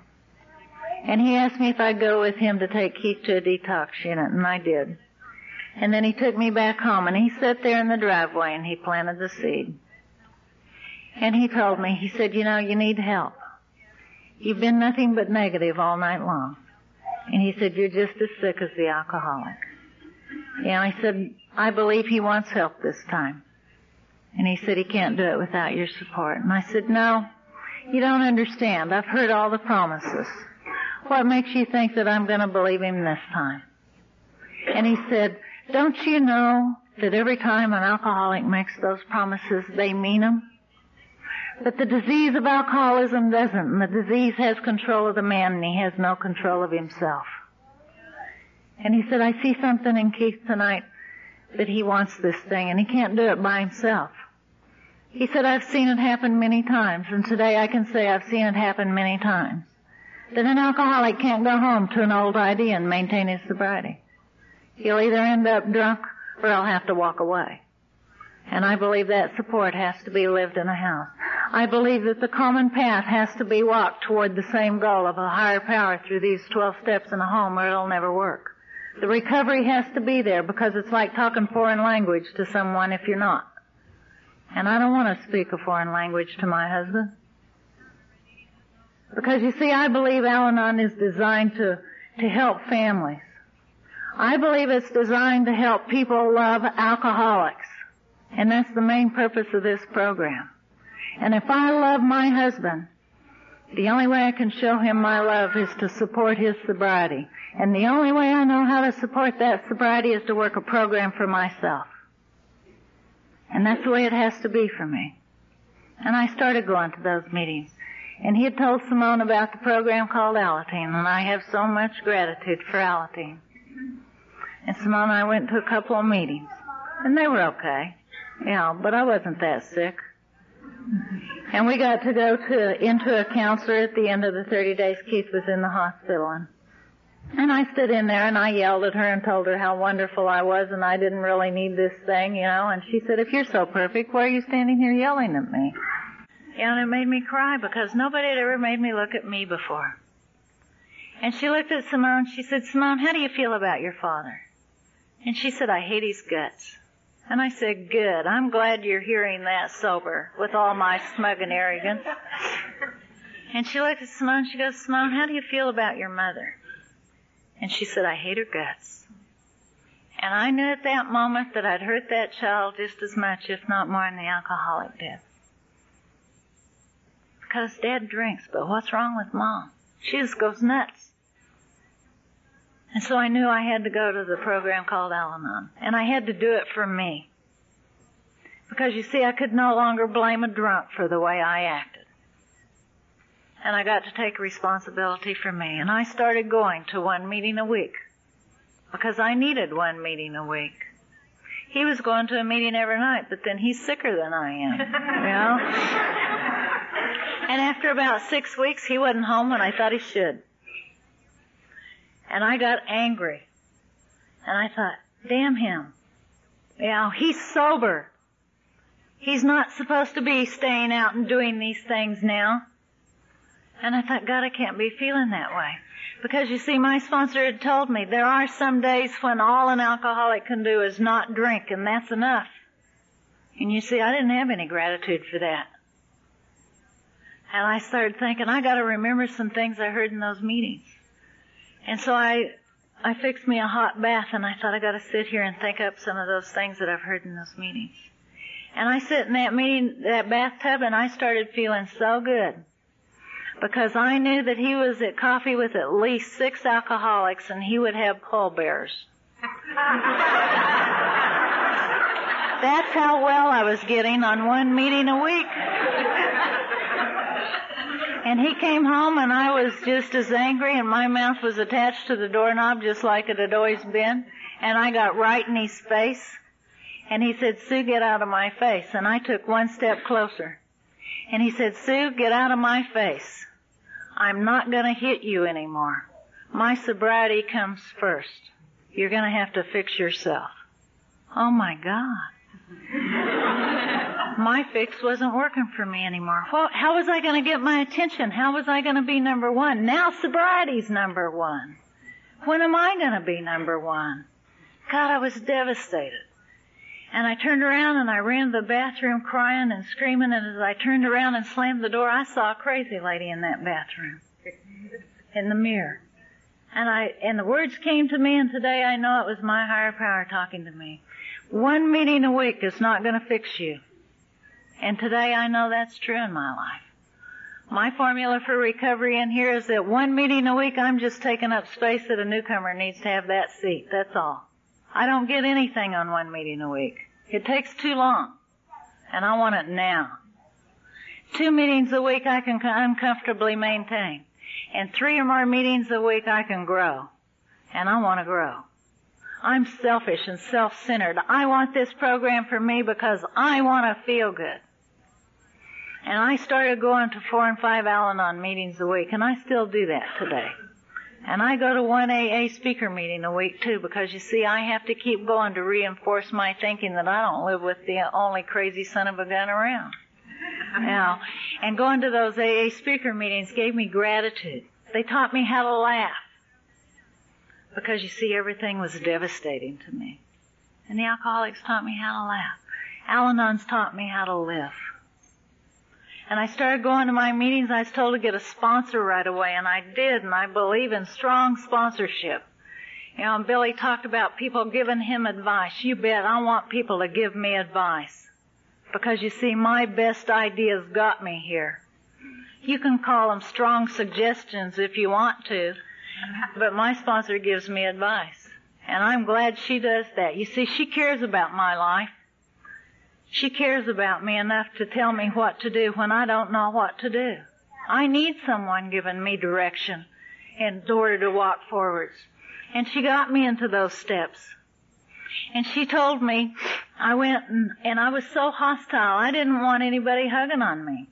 [SPEAKER 2] And he asked me if I'd go with him to take Keith to a detox unit, and I did. And then he took me back home, and he sat there in the driveway, and he planted the seed. And he told me, he said, you know, you need help. You've been nothing but negative all night long. And he said, you're just as sick as the alcoholic. And I said, I believe he wants help this time. And he said he can't do it without your support. And I said, no, you don't understand. I've heard all the promises. What makes you think that I'm going to believe him this time? And he said, don't you know that every time an alcoholic makes those promises, they mean them? But the disease of alcoholism doesn't, and the disease has control of the man and he has no control of himself. And he said, I see something in Keith tonight that he wants this thing and he can't do it by himself. He said, I've seen it happen many times, and today I can say I've seen it happen many times. That an alcoholic can't go home to an old idea and maintain his sobriety. He'll either end up drunk or he'll have to walk away. And I believe that support has to be lived in a house. I believe that the common path has to be walked toward the same goal of a higher power through these 12 steps in a home or it'll never work. The recovery has to be there because it's like talking foreign language to someone if you're not. And I don't want to speak a foreign language to my husband. Because you see, I believe Al-Anon is designed to, to help families. I believe it's designed to help people love alcoholics. And that's the main purpose of this program. And if I love my husband, the only way I can show him my love is to support his sobriety. And the only way I know how to support that sobriety is to work a program for myself. And that's the way it has to be for me. And I started going to those meetings. And he had told Simone about the program called Alateen, and I have so much gratitude for Alateen. And Simone and I went to a couple of meetings. And they were okay. Yeah, but I wasn't that sick. And we got to go to into a counselor at the end of the 30 days. Keith was in the hospital, and and I stood in there and I yelled at her and told her how wonderful I was and I didn't really need this thing, you know. And she said, "If you're so perfect, why are you standing here yelling at me?" And it made me cry because nobody had ever made me look at me before. And she looked at Simone. She said, "Simone, how do you feel about your father?" And she said, "I hate his guts." And I said, good. I'm glad you're hearing that sober with all my smug and arrogance. And she looked at Simone. She goes, Simone, how do you feel about your mother? And she said, I hate her guts. And I knew at that moment that I'd hurt that child just as much, if not more, than the alcoholic did. Because dad drinks, but what's wrong with mom? She just goes nuts. And so I knew I had to go to the program called Al-Anon. And I had to do it for me. Because you see, I could no longer blame a drunk for the way I acted. And I got to take responsibility for me. And I started going to one meeting a week. Because I needed one meeting a week. He was going to a meeting every night, but then he's sicker than I am. You know? and after about six weeks, he wasn't home and I thought he should. And I got angry. And I thought, damn him. You know, he's sober. He's not supposed to be staying out and doing these things now. And I thought, God, I can't be feeling that way. Because you see, my sponsor had told me there are some days when all an alcoholic can do is not drink, and that's enough. And you see, I didn't have any gratitude for that. And I started thinking, I gotta remember some things I heard in those meetings. And so I, I fixed me a hot bath and I thought I gotta sit here and think up some of those things that I've heard in those meetings. And I sit in that meeting, that bathtub and I started feeling so good. Because I knew that he was at coffee with at least six alcoholics and he would have pallbearers. That's how well I was getting on one meeting a week. And he came home and I was just as angry and my mouth was attached to the doorknob just like it had always been. And I got right in his face. And he said, Sue, get out of my face. And I took one step closer. And he said, Sue, get out of my face. I'm not gonna hit you anymore. My sobriety comes first. You're gonna have to fix yourself. Oh my God. my fix wasn't working for me anymore. Well, how was I going to get my attention? How was I going to be number one? Now sobriety's number one. When am I going to be number one? God, I was devastated. And I turned around and I ran to the bathroom crying and screaming and as I turned around and slammed the door, I saw a crazy lady in that bathroom. In the mirror. And I, and the words came to me and today I know it was my higher power talking to me. One meeting a week is not going to fix you. And today I know that's true in my life. My formula for recovery in here is that one meeting a week I'm just taking up space that a newcomer needs to have that seat. That's all. I don't get anything on one meeting a week. It takes too long. And I want it now. Two meetings a week I can uncomfortably maintain. And three or more meetings a week I can grow. And I want to grow. I'm selfish and self-centered. I want this program for me because I want to feel good. And I started going to four and five Al-Anon meetings a week, and I still do that today. And I go to one AA speaker meeting a week too, because you see, I have to keep going to reinforce my thinking that I don't live with the only crazy son of a gun around. Now, and going to those AA speaker meetings gave me gratitude. They taught me how to laugh. Because you see, everything was devastating to me. And the alcoholics taught me how to laugh. Al-Anon's taught me how to live. And I started going to my meetings. I was told to get a sponsor right away, and I did, and I believe in strong sponsorship. You know, Billy talked about people giving him advice. You bet I want people to give me advice. Because you see, my best ideas got me here. You can call them strong suggestions if you want to, but my sponsor gives me advice. And I'm glad she does that. You see, she cares about my life. She cares about me enough to tell me what to do when I don't know what to do. I need someone giving me direction in order to walk forwards. And she got me into those steps. And she told me, I went and, and I was so hostile, I didn't want anybody hugging on me.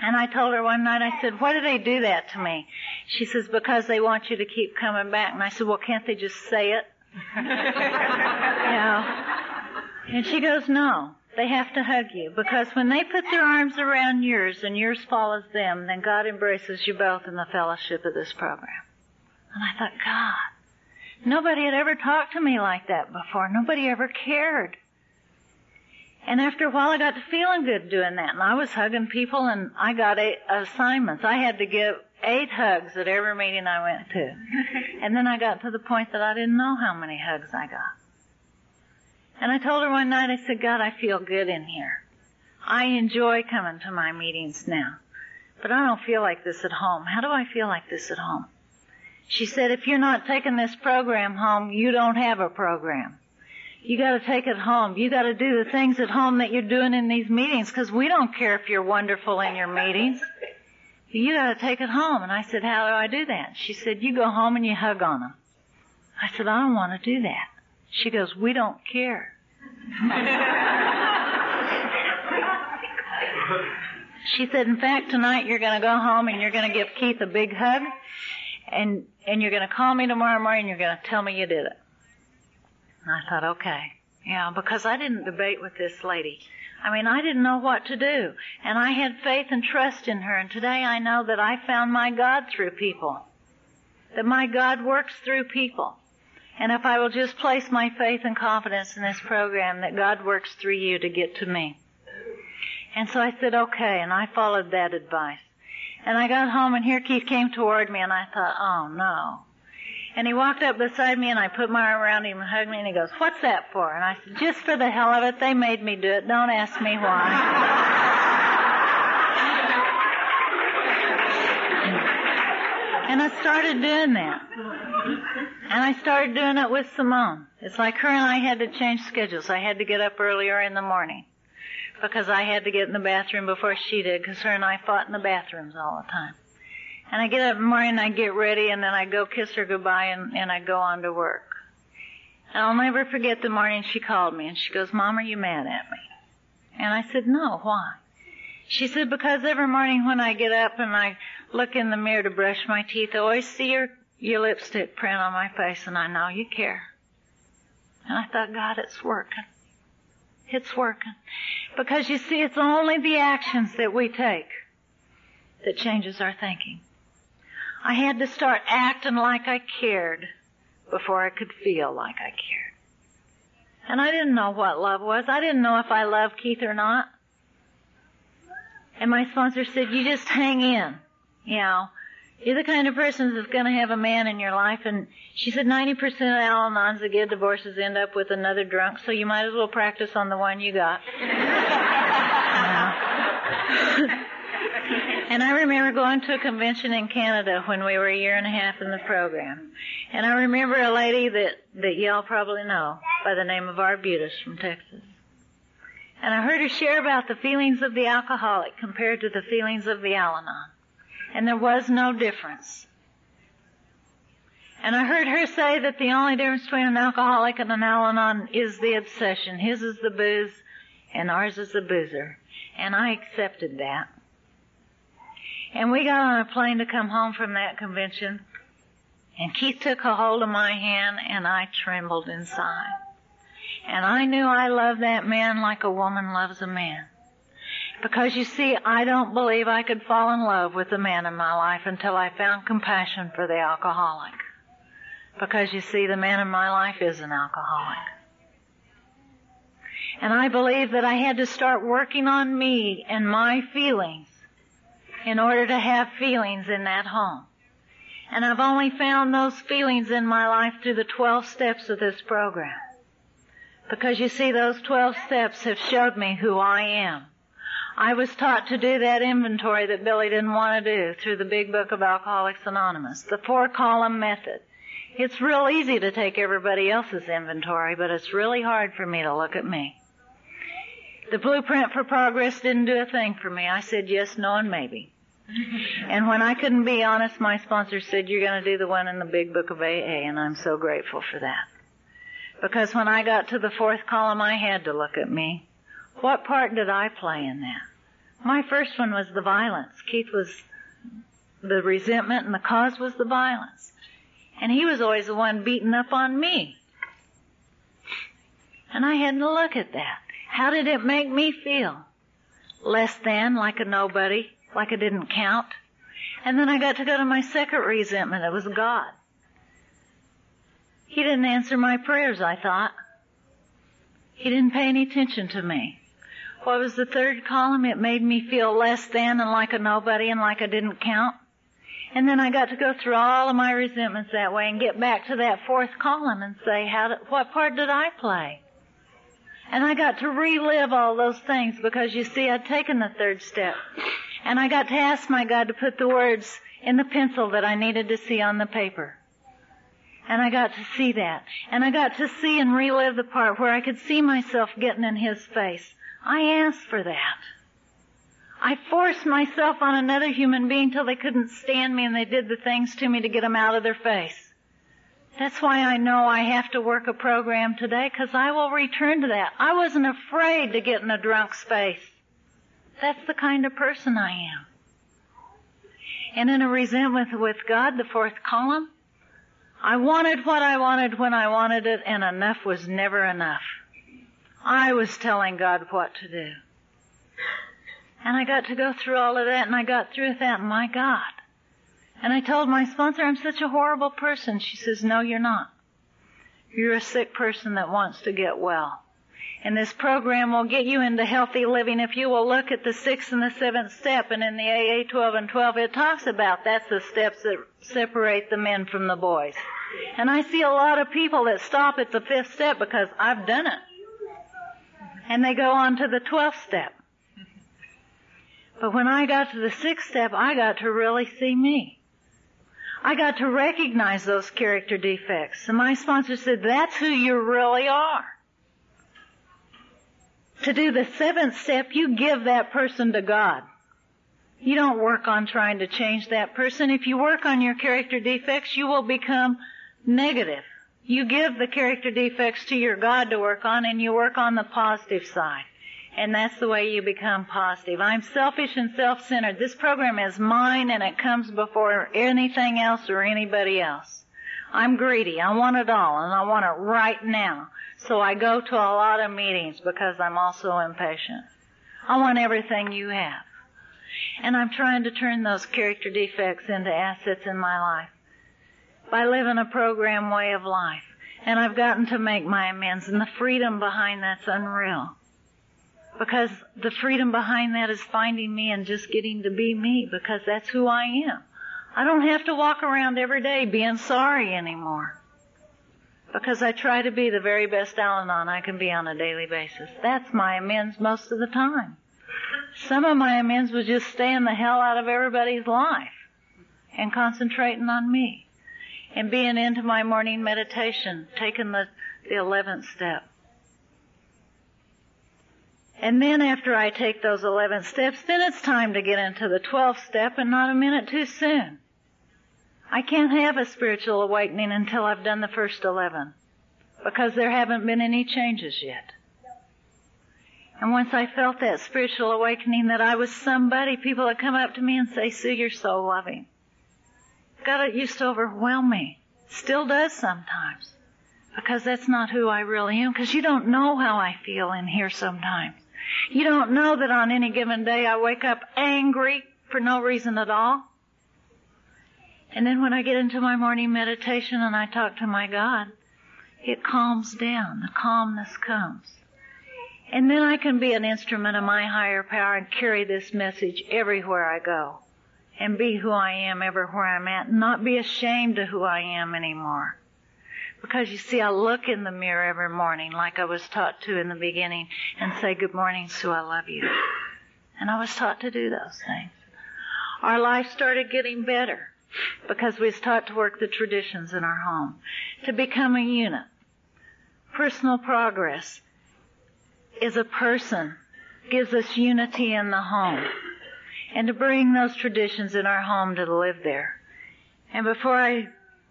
[SPEAKER 2] And I told her one night, I said, why do they do that to me? She says, because they want you to keep coming back. And I said, well, can't they just say it? you know? And she goes, no, they have to hug you. Because when they put their arms around yours and yours follows them, then God embraces you both in the fellowship of this program. And I thought, God, nobody had ever talked to me like that before. Nobody ever cared. And after a while, I got to feeling good doing that. And I was hugging people, and I got eight assignments. I had to give eight hugs at every meeting I went to. and then I got to the point that I didn't know how many hugs I got. And I told her one night, I said, God, I feel good in here. I enjoy coming to my meetings now. But I don't feel like this at home. How do I feel like this at home? She said, if you're not taking this program home, you don't have a program. You gotta take it home. You gotta do the things at home that you're doing in these meetings, because we don't care if you're wonderful in your meetings. You gotta take it home. And I said, how do I do that? She said, you go home and you hug on them. I said, I don't want to do that. She goes, we don't care. she said, in fact, tonight you're going to go home and you're going to give Keith a big hug and, and you're going to call me tomorrow morning and you're going to tell me you did it. And I thought, okay. Yeah, because I didn't debate with this lady. I mean, I didn't know what to do. And I had faith and trust in her. And today I know that I found my God through people. That my God works through people. And if I will just place my faith and confidence in this program, that God works through you to get to me. And so I said, okay, and I followed that advice. And I got home and here Keith came toward me and I thought, oh no. And he walked up beside me and I put my arm around him and hugged me and he goes, what's that for? And I said, just for the hell of it, they made me do it. Don't ask me why. and I started doing that. And I started doing it with Simone. It's like her and I had to change schedules. I had to get up earlier in the morning because I had to get in the bathroom before she did because her and I fought in the bathrooms all the time. And I get up in the morning I get ready and then I go kiss her goodbye and, and I go on to work. And I'll never forget the morning she called me and she goes, Mom, are you mad at me? And I said, no, why? She said, because every morning when I get up and I look in the mirror to brush my teeth, I always see your, your lipstick print on my face and I know you care. And I thought, God, it's working. It's working. Because you see, it's only the actions that we take that changes our thinking. I had to start acting like I cared before I could feel like I cared. And I didn't know what love was. I didn't know if I loved Keith or not. And my sponsor said, you just hang in. You know, you're the kind of person that's going to have a man in your life. And she said 90% of Al-Anons that get divorces end up with another drunk, so you might as well practice on the one you got. and I remember going to a convention in Canada when we were a year and a half in the program. And I remember a lady that, that y'all probably know by the name of Arbutus from Texas. And I heard her share about the feelings of the alcoholic compared to the feelings of the Al-Anon and there was no difference. And I heard her say that the only difference between an alcoholic and an Al-Anon is the obsession. His is the booze, and ours is the boozer. And I accepted that. And we got on a plane to come home from that convention, and Keith took a hold of my hand, and I trembled inside. And I knew I loved that man like a woman loves a man. Because you see, I don't believe I could fall in love with the man in my life until I found compassion for the alcoholic. Because you see, the man in my life is an alcoholic. And I believe that I had to start working on me and my feelings in order to have feelings in that home. And I've only found those feelings in my life through the 12 steps of this program. Because you see, those 12 steps have showed me who I am. I was taught to do that inventory that Billy didn't want to do through the big book of Alcoholics Anonymous, the four column method. It's real easy to take everybody else's inventory, but it's really hard for me to look at me. The blueprint for progress didn't do a thing for me. I said yes, no, and maybe. and when I couldn't be honest, my sponsor said, you're going to do the one in the big book of AA, and I'm so grateful for that. Because when I got to the fourth column, I had to look at me. What part did I play in that? My first one was the violence. Keith was the resentment and the cause was the violence. And he was always the one beating up on me. And I had to look at that. How did it make me feel? Less than, like a nobody, like I didn't count. And then I got to go to my second resentment. It was God. He didn't answer my prayers, I thought. He didn't pay any attention to me. What was the third column? It made me feel less than and like a nobody and like I didn't count. And then I got to go through all of my resentments that way and get back to that fourth column and say, how did, what part did I play? And I got to relive all those things because you see, I'd taken the third step. And I got to ask my God to put the words in the pencil that I needed to see on the paper. And I got to see that. And I got to see and relive the part where I could see myself getting in his face. I asked for that. I forced myself on another human being till they couldn't stand me and they did the things to me to get them out of their face. That's why I know I have to work a program today because I will return to that. I wasn't afraid to get in a drunk's face. That's the kind of person I am. And in a resentment with God, the fourth column, I wanted what I wanted when I wanted it and enough was never enough. I was telling God what to do. And I got to go through all of that and I got through that. My God. And I told my sponsor, I'm such a horrible person. She says, no, you're not. You're a sick person that wants to get well. And this program will get you into healthy living if you will look at the sixth and the seventh step. And in the AA 12 and 12, it talks about that's the steps that separate the men from the boys. And I see a lot of people that stop at the fifth step because I've done it. And they go on to the twelfth step. But when I got to the sixth step, I got to really see me. I got to recognize those character defects. And my sponsor said, that's who you really are. To do the seventh step, you give that person to God. You don't work on trying to change that person. If you work on your character defects, you will become negative. You give the character defects to your God to work on and you work on the positive side. And that's the way you become positive. I'm selfish and self-centered. This program is mine and it comes before anything else or anybody else. I'm greedy. I want it all and I want it right now. So I go to a lot of meetings because I'm also impatient. I want everything you have. And I'm trying to turn those character defects into assets in my life by living a program way of life. And I've gotten to make my amends and the freedom behind that's unreal. Because the freedom behind that is finding me and just getting to be me because that's who I am. I don't have to walk around every day being sorry anymore. Because I try to be the very best Al-Anon I can be on a daily basis. That's my amends most of the time. Some of my amends was just staying the hell out of everybody's life and concentrating on me and being into my morning meditation, taking the, the 11th step. And then after I take those 11 steps, then it's time to get into the 12th step and not a minute too soon. I can't have a spiritual awakening until I've done the first 11 because there haven't been any changes yet. And once I felt that spiritual awakening that I was somebody, people would come up to me and say, Sue, you're so loving. God, it used to overwhelm me. Still does sometimes. Because that's not who I really am. Because you don't know how I feel in here sometimes. You don't know that on any given day I wake up angry for no reason at all. And then when I get into my morning meditation and I talk to my God, it calms down. The calmness comes. And then I can be an instrument of my higher power and carry this message everywhere I go. And be who I am everywhere I'm at. And not be ashamed of who I am anymore. Because you see, I look in the mirror every morning like I was taught to in the beginning and say, good morning, Sue, I love you. And I was taught to do those things. Our life started getting better because we was taught to work the traditions in our home, to become a unit. Personal progress is a person, gives us unity in the home, and to bring those traditions in our home to live there. And before I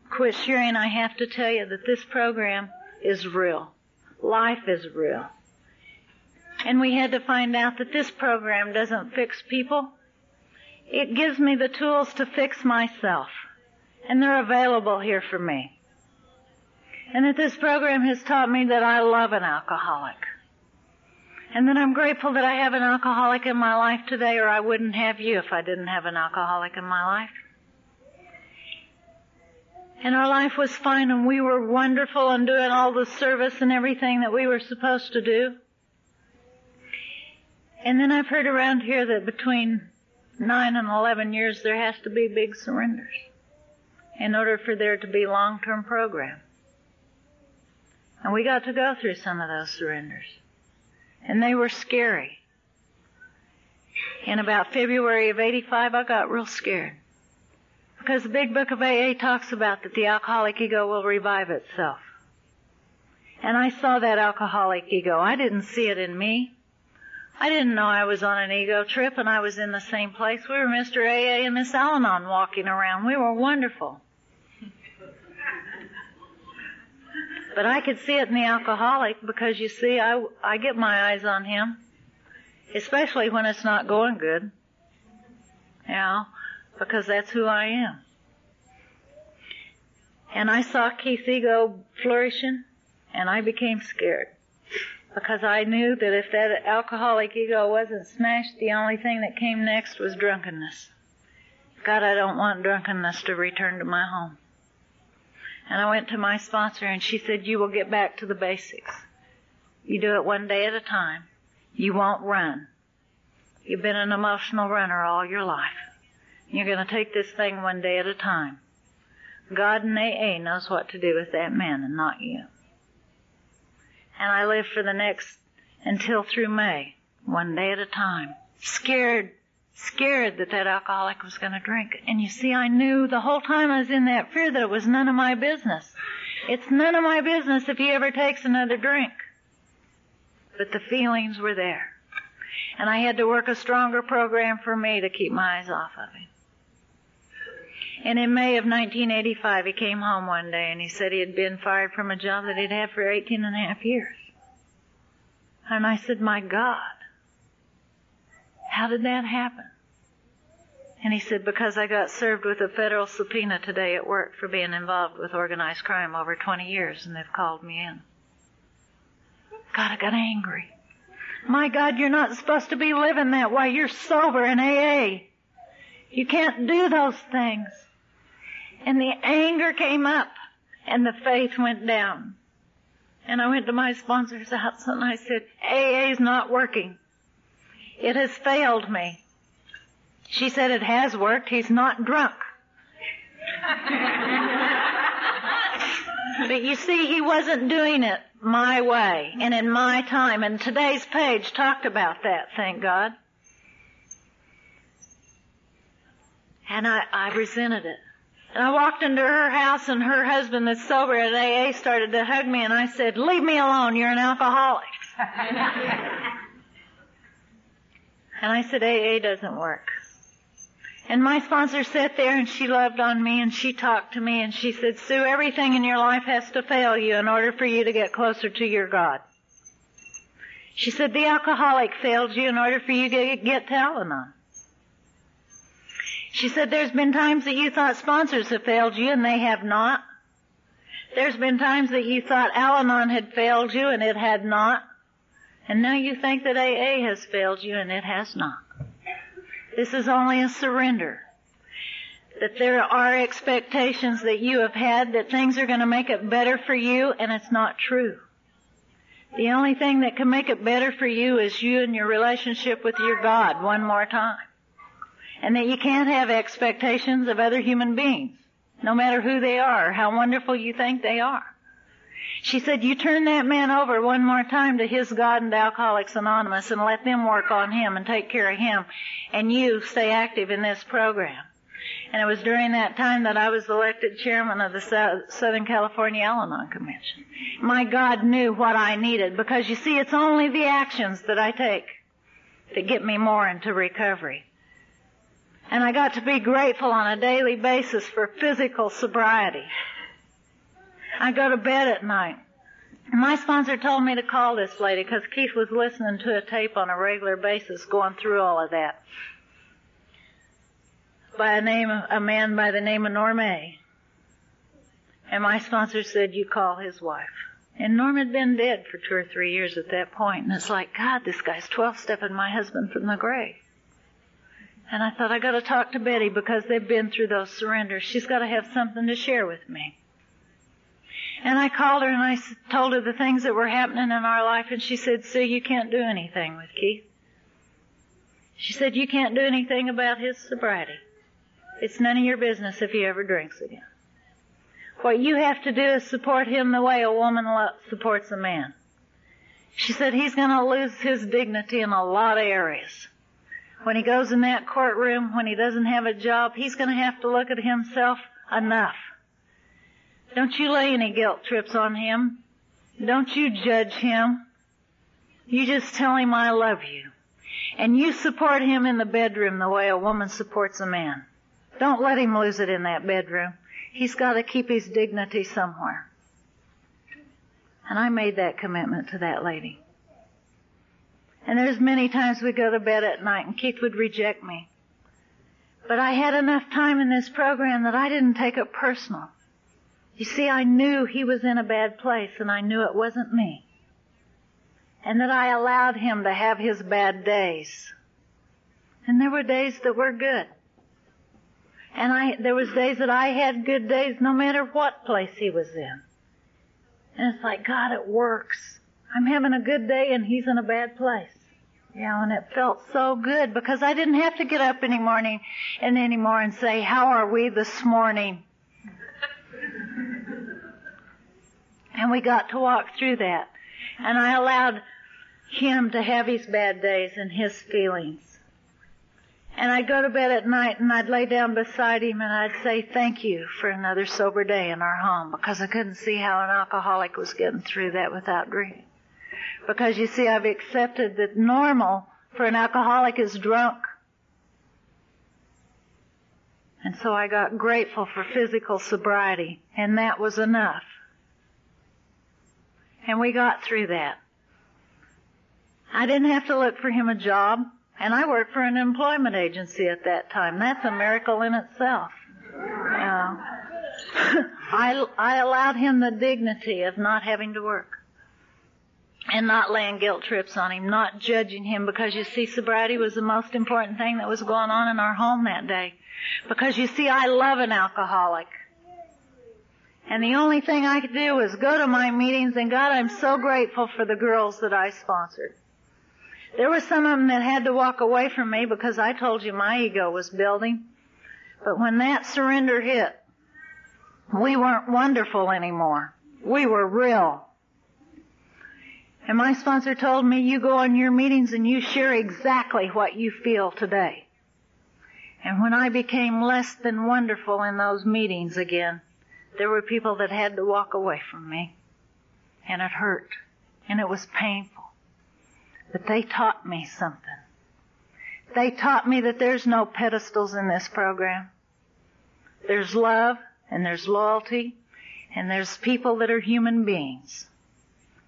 [SPEAKER 2] quit sharing, I have to tell you that this program is real. Life is real. And we had to find out that this program doesn't fix people. It gives me the tools to fix myself. And they're available here for me. And that this program has taught me that I love an alcoholic. And then I'm grateful that I have an alcoholic in my life today or I wouldn't have you if I didn't have an alcoholic in my life and our life was fine and we were wonderful and doing all the service and everything that we were supposed to do. And then I've heard around here that between nine and eleven years there has to be big surrenders in order for there to be long-term program. And we got to go through some of those surrenders. And they were scary. In about February of 85, I got real scared Because the big book of AA talks about that the alcoholic ego will revive itself. And I saw that alcoholic ego. I didn't see it in me. I didn't know I was on an ego trip and I was in the same place. We were Mr. AA and Miss Al-Anon walking around. We were wonderful. But I could see it in the alcoholic because you see, I, I get my eyes on him. Especially when it's not going good. You know, because that's who I am. And I saw Keith's ego flourishing and I became scared because I knew that if that alcoholic ego wasn't smashed, the only thing that came next was drunkenness. God, I don't want drunkenness to return to my home. And I went to my sponsor and she said, you will get back to the basics. You do it one day at a time. You won't run. You've been an emotional runner all your life. You're going to take this thing one day at a time. God and AA knows what to do with that man and not you. And I lived for the next, until through May, one day at a time. Scared, scared that that alcoholic was going to drink. And you see, I knew the whole time I was in that fear that it was none of my business. It's none of my business if he ever takes another drink. But the feelings were there. And I had to work a stronger program for me to keep my eyes off of him. And in May of 1985, he came home one day and he said he had been fired from a job that he'd had for 18 and a half years. And I said, my God, how did that happen? And he said, because I got served with a federal subpoena today at work for being involved with organized crime over 20 years and they've called me in. God, I got angry. My God, you're not supposed to be living that way. You're sober in AA. You can't do those things. And the anger came up and the faith went down. And I went to my sponsor's house and I said, AA is not working. It has failed me. She said it has worked. He's not drunk. but you see, he wasn't doing it my way and in my time. And today's page talked about that, thank God. And I, I resented it. And I walked into her house and her husband that's sober at AA started to hug me and I said, leave me alone, you're an alcoholic. and I said, AA doesn't work. And my sponsor sat there and she loved on me and she talked to me and she said, Sue, everything in your life has to fail you in order for you to get closer to your God. She said, the alcoholic failed you in order for you to get to Al-Anon. She said, there's been times that you thought sponsors have failed you and they have not. There's been times that you thought Al-Anon had failed you and it had not. And now you think that AA has failed you and it has not. This is only a surrender. That there are expectations that you have had that things are going to make it better for you and it's not true. The only thing that can make it better for you is you and your relationship with your God one more time and that you can't have expectations of other human beings, no matter who they are, how wonderful you think they are. She said, you turn that man over one more time to his God and Alcoholics Anonymous and let them work on him and take care of him, and you stay active in this program. And it was during that time that I was elected chairman of the Southern California Al-Anon Convention. My God knew what I needed because you see, it's only the actions that I take that get me more into recovery. And I got to be grateful on a daily basis for physical sobriety. I go to bed at night. My sponsor told me to call this lady because Keith was listening to a tape on a regular basis going through all of that. By a name, a man by the name of Norm A. And my sponsor said, you call his wife. And Norm had been dead for two or three years at that point, and it's like, God, this guy's 12 stepping my husband from the grave. And I thought, I gotta talk to Betty because they've been through those surrenders. She's gotta have something to share with me. And I called her and I told her the things that were happening in our life and she said, Sue, you can't do anything with Keith. She said, you can't do anything about his sobriety. It's none of your business if he ever drinks again. What you have to do is support him the way a woman supports a man. She said he's gonna lose his dignity in a lot of areas. when he goes in that courtroom, when he doesn't have a job, he's going to have to look at himself enough. Don't you lay any guilt trips on him. Don't you judge him. You just tell him I love you. And you support him in the bedroom the way a woman supports a man. Don't let him lose it in that bedroom. He's got to keep his dignity somewhere. And I made that commitment to that lady. And there's many times we go to bed at night and Keith would reject me. But I had enough time in this program that I didn't take it personal. You see, I knew he was in a bad place and I knew it wasn't me. And that I allowed him to have his bad days. And there were days that were good. And I, there was days that I had good days no matter what place he was in. And it's like, God, it works. I'm having a good day and he's in a bad place. Yeah, and it felt so good because I didn't have to get up any morning and anymore and say, how are we this morning? And we got to walk through that. And I allowed him to have his bad days and his feelings. And I'd go to bed at night and I'd lay down beside him and I'd say thank you for another sober day in our home because I couldn't see how an alcoholic was getting through that without drinking. Because you see, I've accepted that normal for an alcoholic is drunk. And so I got grateful for physical sobriety and that was enough. And we got through that. I didn't have to look for him a job. And I worked for an employment agency at that time. That's a miracle in itself. Uh, I, I allowed him the dignity of not having to work. And not laying guilt trips on him, not judging him because you see sobriety was the most important thing that was going on in our home that day. Because you see I love an alcoholic. And the only thing I could do was go to my meetings and God I'm so grateful for the girls that I sponsored. There were some of them that had to walk away from me because I told you my ego was building. But when that surrender hit, we weren't wonderful anymore. We were real. And my sponsor told me, you go on your meetings and you share exactly what you feel today. And when I became less than wonderful in those meetings again, there were people that had to walk away from me. And it hurt. And it was painful. But they taught me something. They taught me that there's no pedestals in this program. There's love and there's loyalty and there's people that are human beings.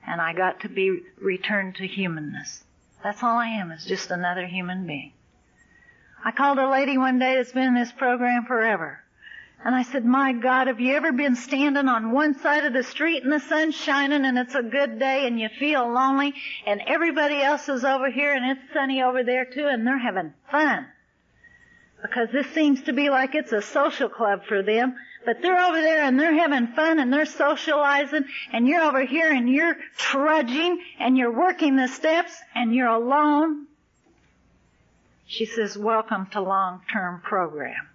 [SPEAKER 2] And I got to be returned to humanness. That's all I am, is just another human being. I called a lady one day that's been in this program forever. And I said, my God, have you ever been standing on one side of the street and the sun's shining and it's a good day and you feel lonely and everybody else is over here and it's sunny over there too and they're having fun? Because this seems to be like it's a social club for them. But they're over there and they're having fun and they're socializing and you're over here and you're trudging and you're working the steps and you're alone. She says, welcome to long-term program.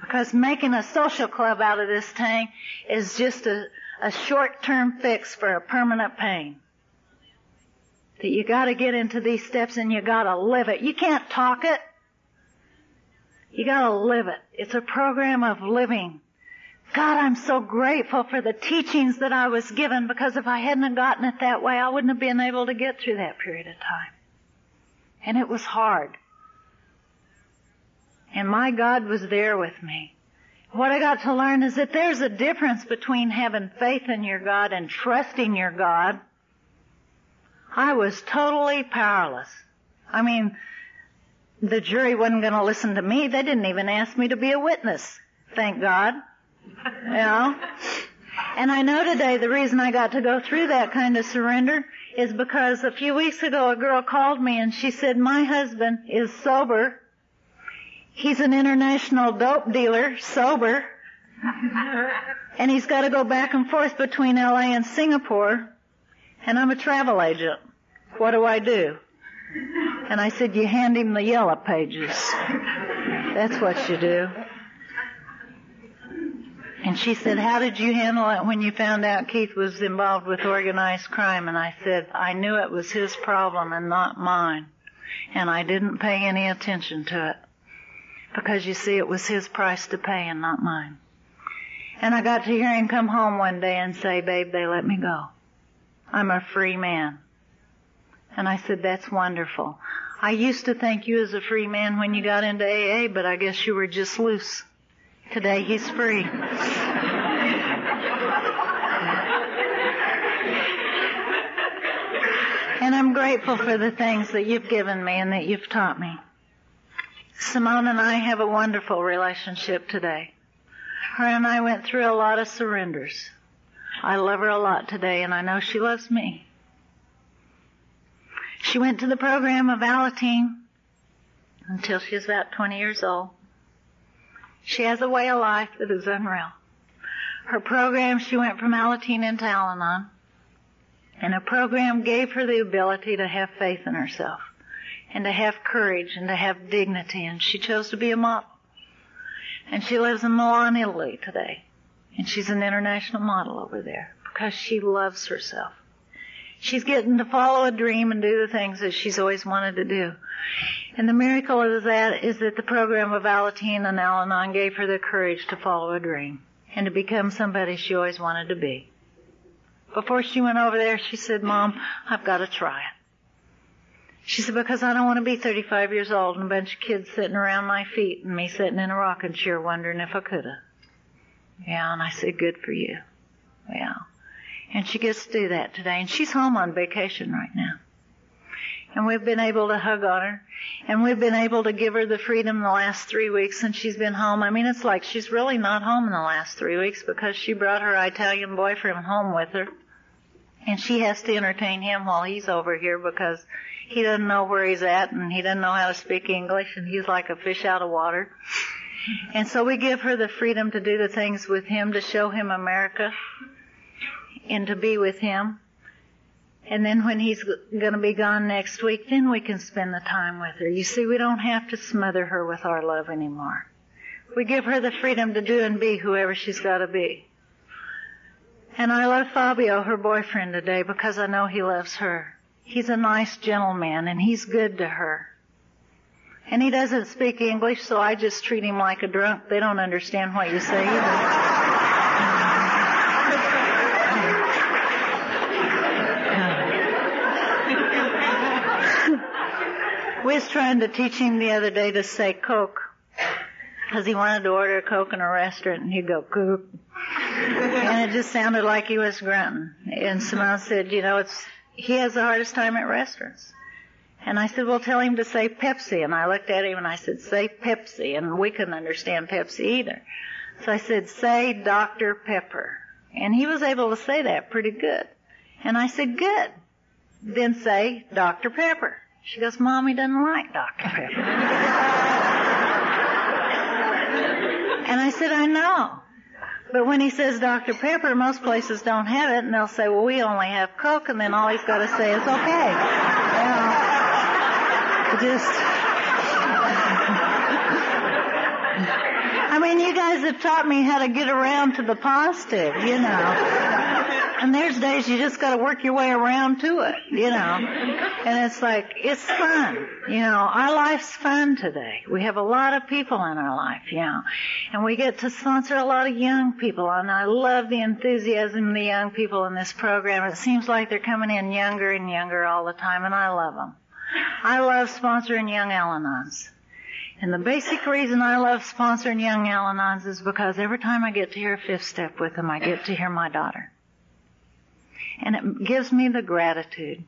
[SPEAKER 2] Because making a social club out of this thing is just a, a short-term fix for a permanent pain. That you gotta get into these steps and you gotta live it. You can't talk it. You gotta live it. It's a program of living. God, I'm so grateful for the teachings that I was given because if I hadn't gotten it that way, I wouldn't have been able to get through that period of time. And it was hard. And my God was there with me. What I got to learn is that there's a difference between having faith in your God and trusting your God. I was totally powerless. I mean, the jury wasn't going to listen to me. They didn't even ask me to be a witness. Thank God. You know? And I know today the reason I got to go through that kind of surrender is because a few weeks ago a girl called me and she said, my husband is sober He's an international dope dealer, sober. and he's got to go back and forth between LA and Singapore. And I'm a travel agent. What do I do? And I said, you hand him the yellow pages. That's what you do. And she said, how did you handle it when you found out Keith was involved with organized crime? And I said, I knew it was his problem and not mine. And I didn't pay any attention to it. Because you see, it was his price to pay and not mine. And I got to hear him come home one day and say, babe, they let me go. I'm a free man. And I said, that's wonderful. I used to think you was a free man when you got into AA, but I guess you were just loose. Today he's free. and I'm grateful for the things that you've given me and that you've taught me. Simone and I have a wonderful relationship today. Her and I went through a lot of surrenders. I love her a lot today and I know she loves me. She went to the program of Alateen until she was about 20 years old. She has a way of life that is unreal. Her program, she went from Alateen into Al-Anon. And a program gave her the ability to have faith in herself and to have courage and to have dignity. And she chose to be a model. And she lives in Milan, Italy today. And she's an international model over there because she loves herself. She's getting to follow a dream and do the things that she's always wanted to do. And the miracle of that is that the program of Alateen and Al-Anon gave her the courage to follow a dream and to become somebody she always wanted to be. Before she went over there, she said, Mom, I've got to try it. She said, because I don't want to be 35 years old and a bunch of kids sitting around my feet and me sitting in a rocking chair wondering if I could have. Yeah, and I said, good for you. Yeah. And she gets to do that today. And she's home on vacation right now. And we've been able to hug on her. And we've been able to give her the freedom the last three weeks since she's been home. I mean, it's like she's really not home in the last three weeks because she brought her Italian boyfriend home with her. And she has to entertain him while he's over here because he doesn't know where he's at and he doesn't know how to speak English and he's like a fish out of water. And so we give her the freedom to do the things with him to show him America and to be with him. And then when he's going to be gone next week, then we can spend the time with her. You see, we don't have to smother her with our love anymore. We give her the freedom to do and be whoever she's got to be. And I love Fabio, her boyfriend today, because I know he loves her. He's a nice gentleman and he's good to her. And he doesn't speak English, so I just treat him like a drunk. They don't understand what you say either. We was trying to teach him the other day to say Coke. Because he wanted to order a Coke in a restaurant and he'd go, Coke. and it just sounded like he was grunting. And Simone said, you know, it's, he has the hardest time at restaurants. And I said, well, tell him to say Pepsi. And I looked at him and I said, say Pepsi. And we couldn't understand Pepsi either. So I said, say Dr. Pepper. And he was able to say that pretty good. And I said, good. Then say Dr. Pepper. She goes, Mommy doesn't like Dr. Pepper. and I said, I know. But when he says Dr. Pepper, most places don't have it, and they'll say, well, we only have Coke, and then all he's got to say is, okay. Just, I mean, you guys have taught me how to get around to the positive, you know. And there's days you just gotta work your way around to it, you know. And it's like, it's fun. You know, our life's fun today. We have a lot of people in our life, you know. And we get to sponsor a lot of young people and I love the enthusiasm of the young people in this program. It seems like they're coming in younger and younger all the time and I love them. I love sponsoring young Al-Anons. And the basic reason I love sponsoring young Al-Anons is because every time I get to hear fifth step with them, I get to hear my daughter. And it gives me the gratitude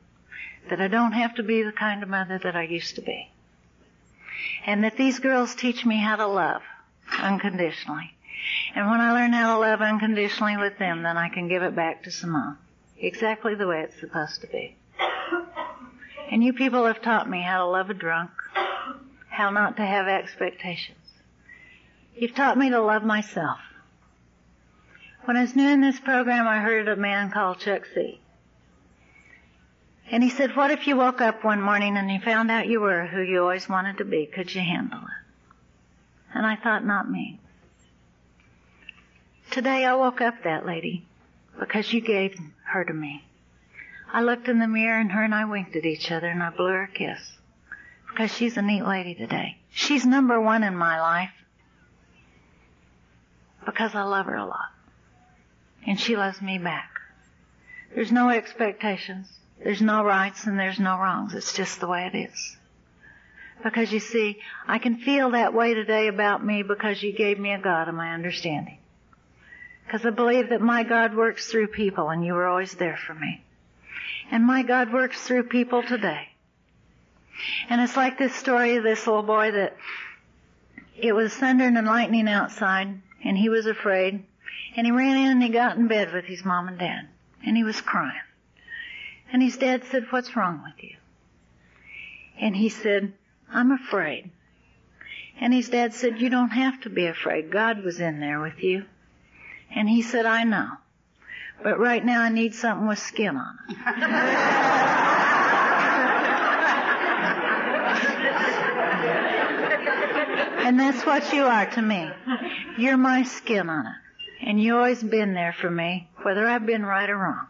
[SPEAKER 2] that I don't have to be the kind of mother that I used to be. And that these girls teach me how to love unconditionally. And when I learn how to love unconditionally with them, then I can give it back to Simone. Exactly the way it's supposed to be. And you people have taught me how to love a drunk, how not to have expectations. You've taught me to love myself. When I was new in this program, I heard a man called Chuck C. And he said, what if you woke up one morning and you found out you were who you always wanted to be? Could you handle it? And I thought, not me. Today I woke up that lady because you gave her to me. I looked in the mirror and her and I winked at each other and I blew her a kiss because she's a neat lady today. She's number one in my life because I love her a lot. And she loves me back. There's no expectations. There's no rights and there's no wrongs. It's just the way it is. Because you see, I can feel that way today about me because you gave me a God of my understanding. Because I believe that my God works through people and you were always there for me. And my God works through people today. And it's like this story of this little boy that it was thunder and lightning outside and he was afraid and he ran in and he got in bed with his mom and dad and he was crying. And his dad said, what's wrong with you? And he said, I'm afraid. And his dad said, you don't have to be afraid. God was in there with you. And he said, I know. But right now I need something with skin on it. and that's what you are to me. You're my skin on it. And you always been there for me, whether I've been right or wrong.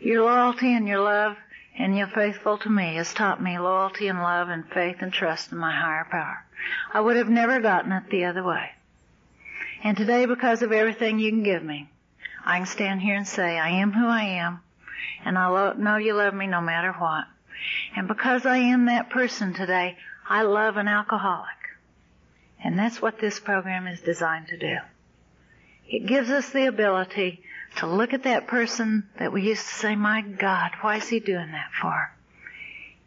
[SPEAKER 2] Your loyalty and your love and your faithful to me has taught me loyalty and love and faith and trust in my higher power. I would have never gotten it the other way. And today, because of everything you can give me, I can stand here and say, I am who I am, and I lo- know you love me no matter what. And because I am that person today, I love an alcoholic. And that's what this program is designed to do. It gives us the ability to look at that person that we used to say, my God, why is he doing that for?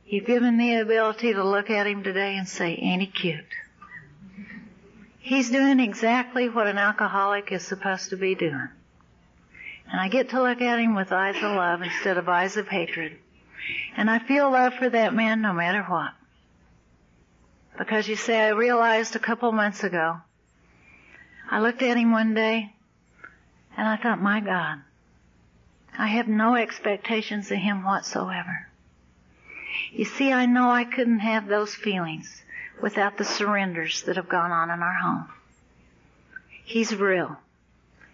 [SPEAKER 2] You've given me the ability to look at him today and say, ain't he cute? He's doing exactly what an alcoholic is supposed to be doing. And I get to look at him with eyes of love instead of eyes of hatred. And I feel love for that man no matter what. Because you see, I realized a couple months ago, I looked at him one day and I thought, my God, I have no expectations of him whatsoever. You see, I know I couldn't have those feelings without the surrenders that have gone on in our home. He's real.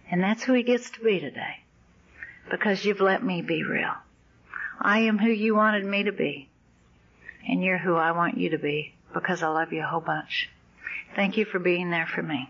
[SPEAKER 2] And that's who he gets to be today. Because you've let me be real. I am who you wanted me to be. And you're who I want you to be because I love you a whole bunch. Thank you for being there for me.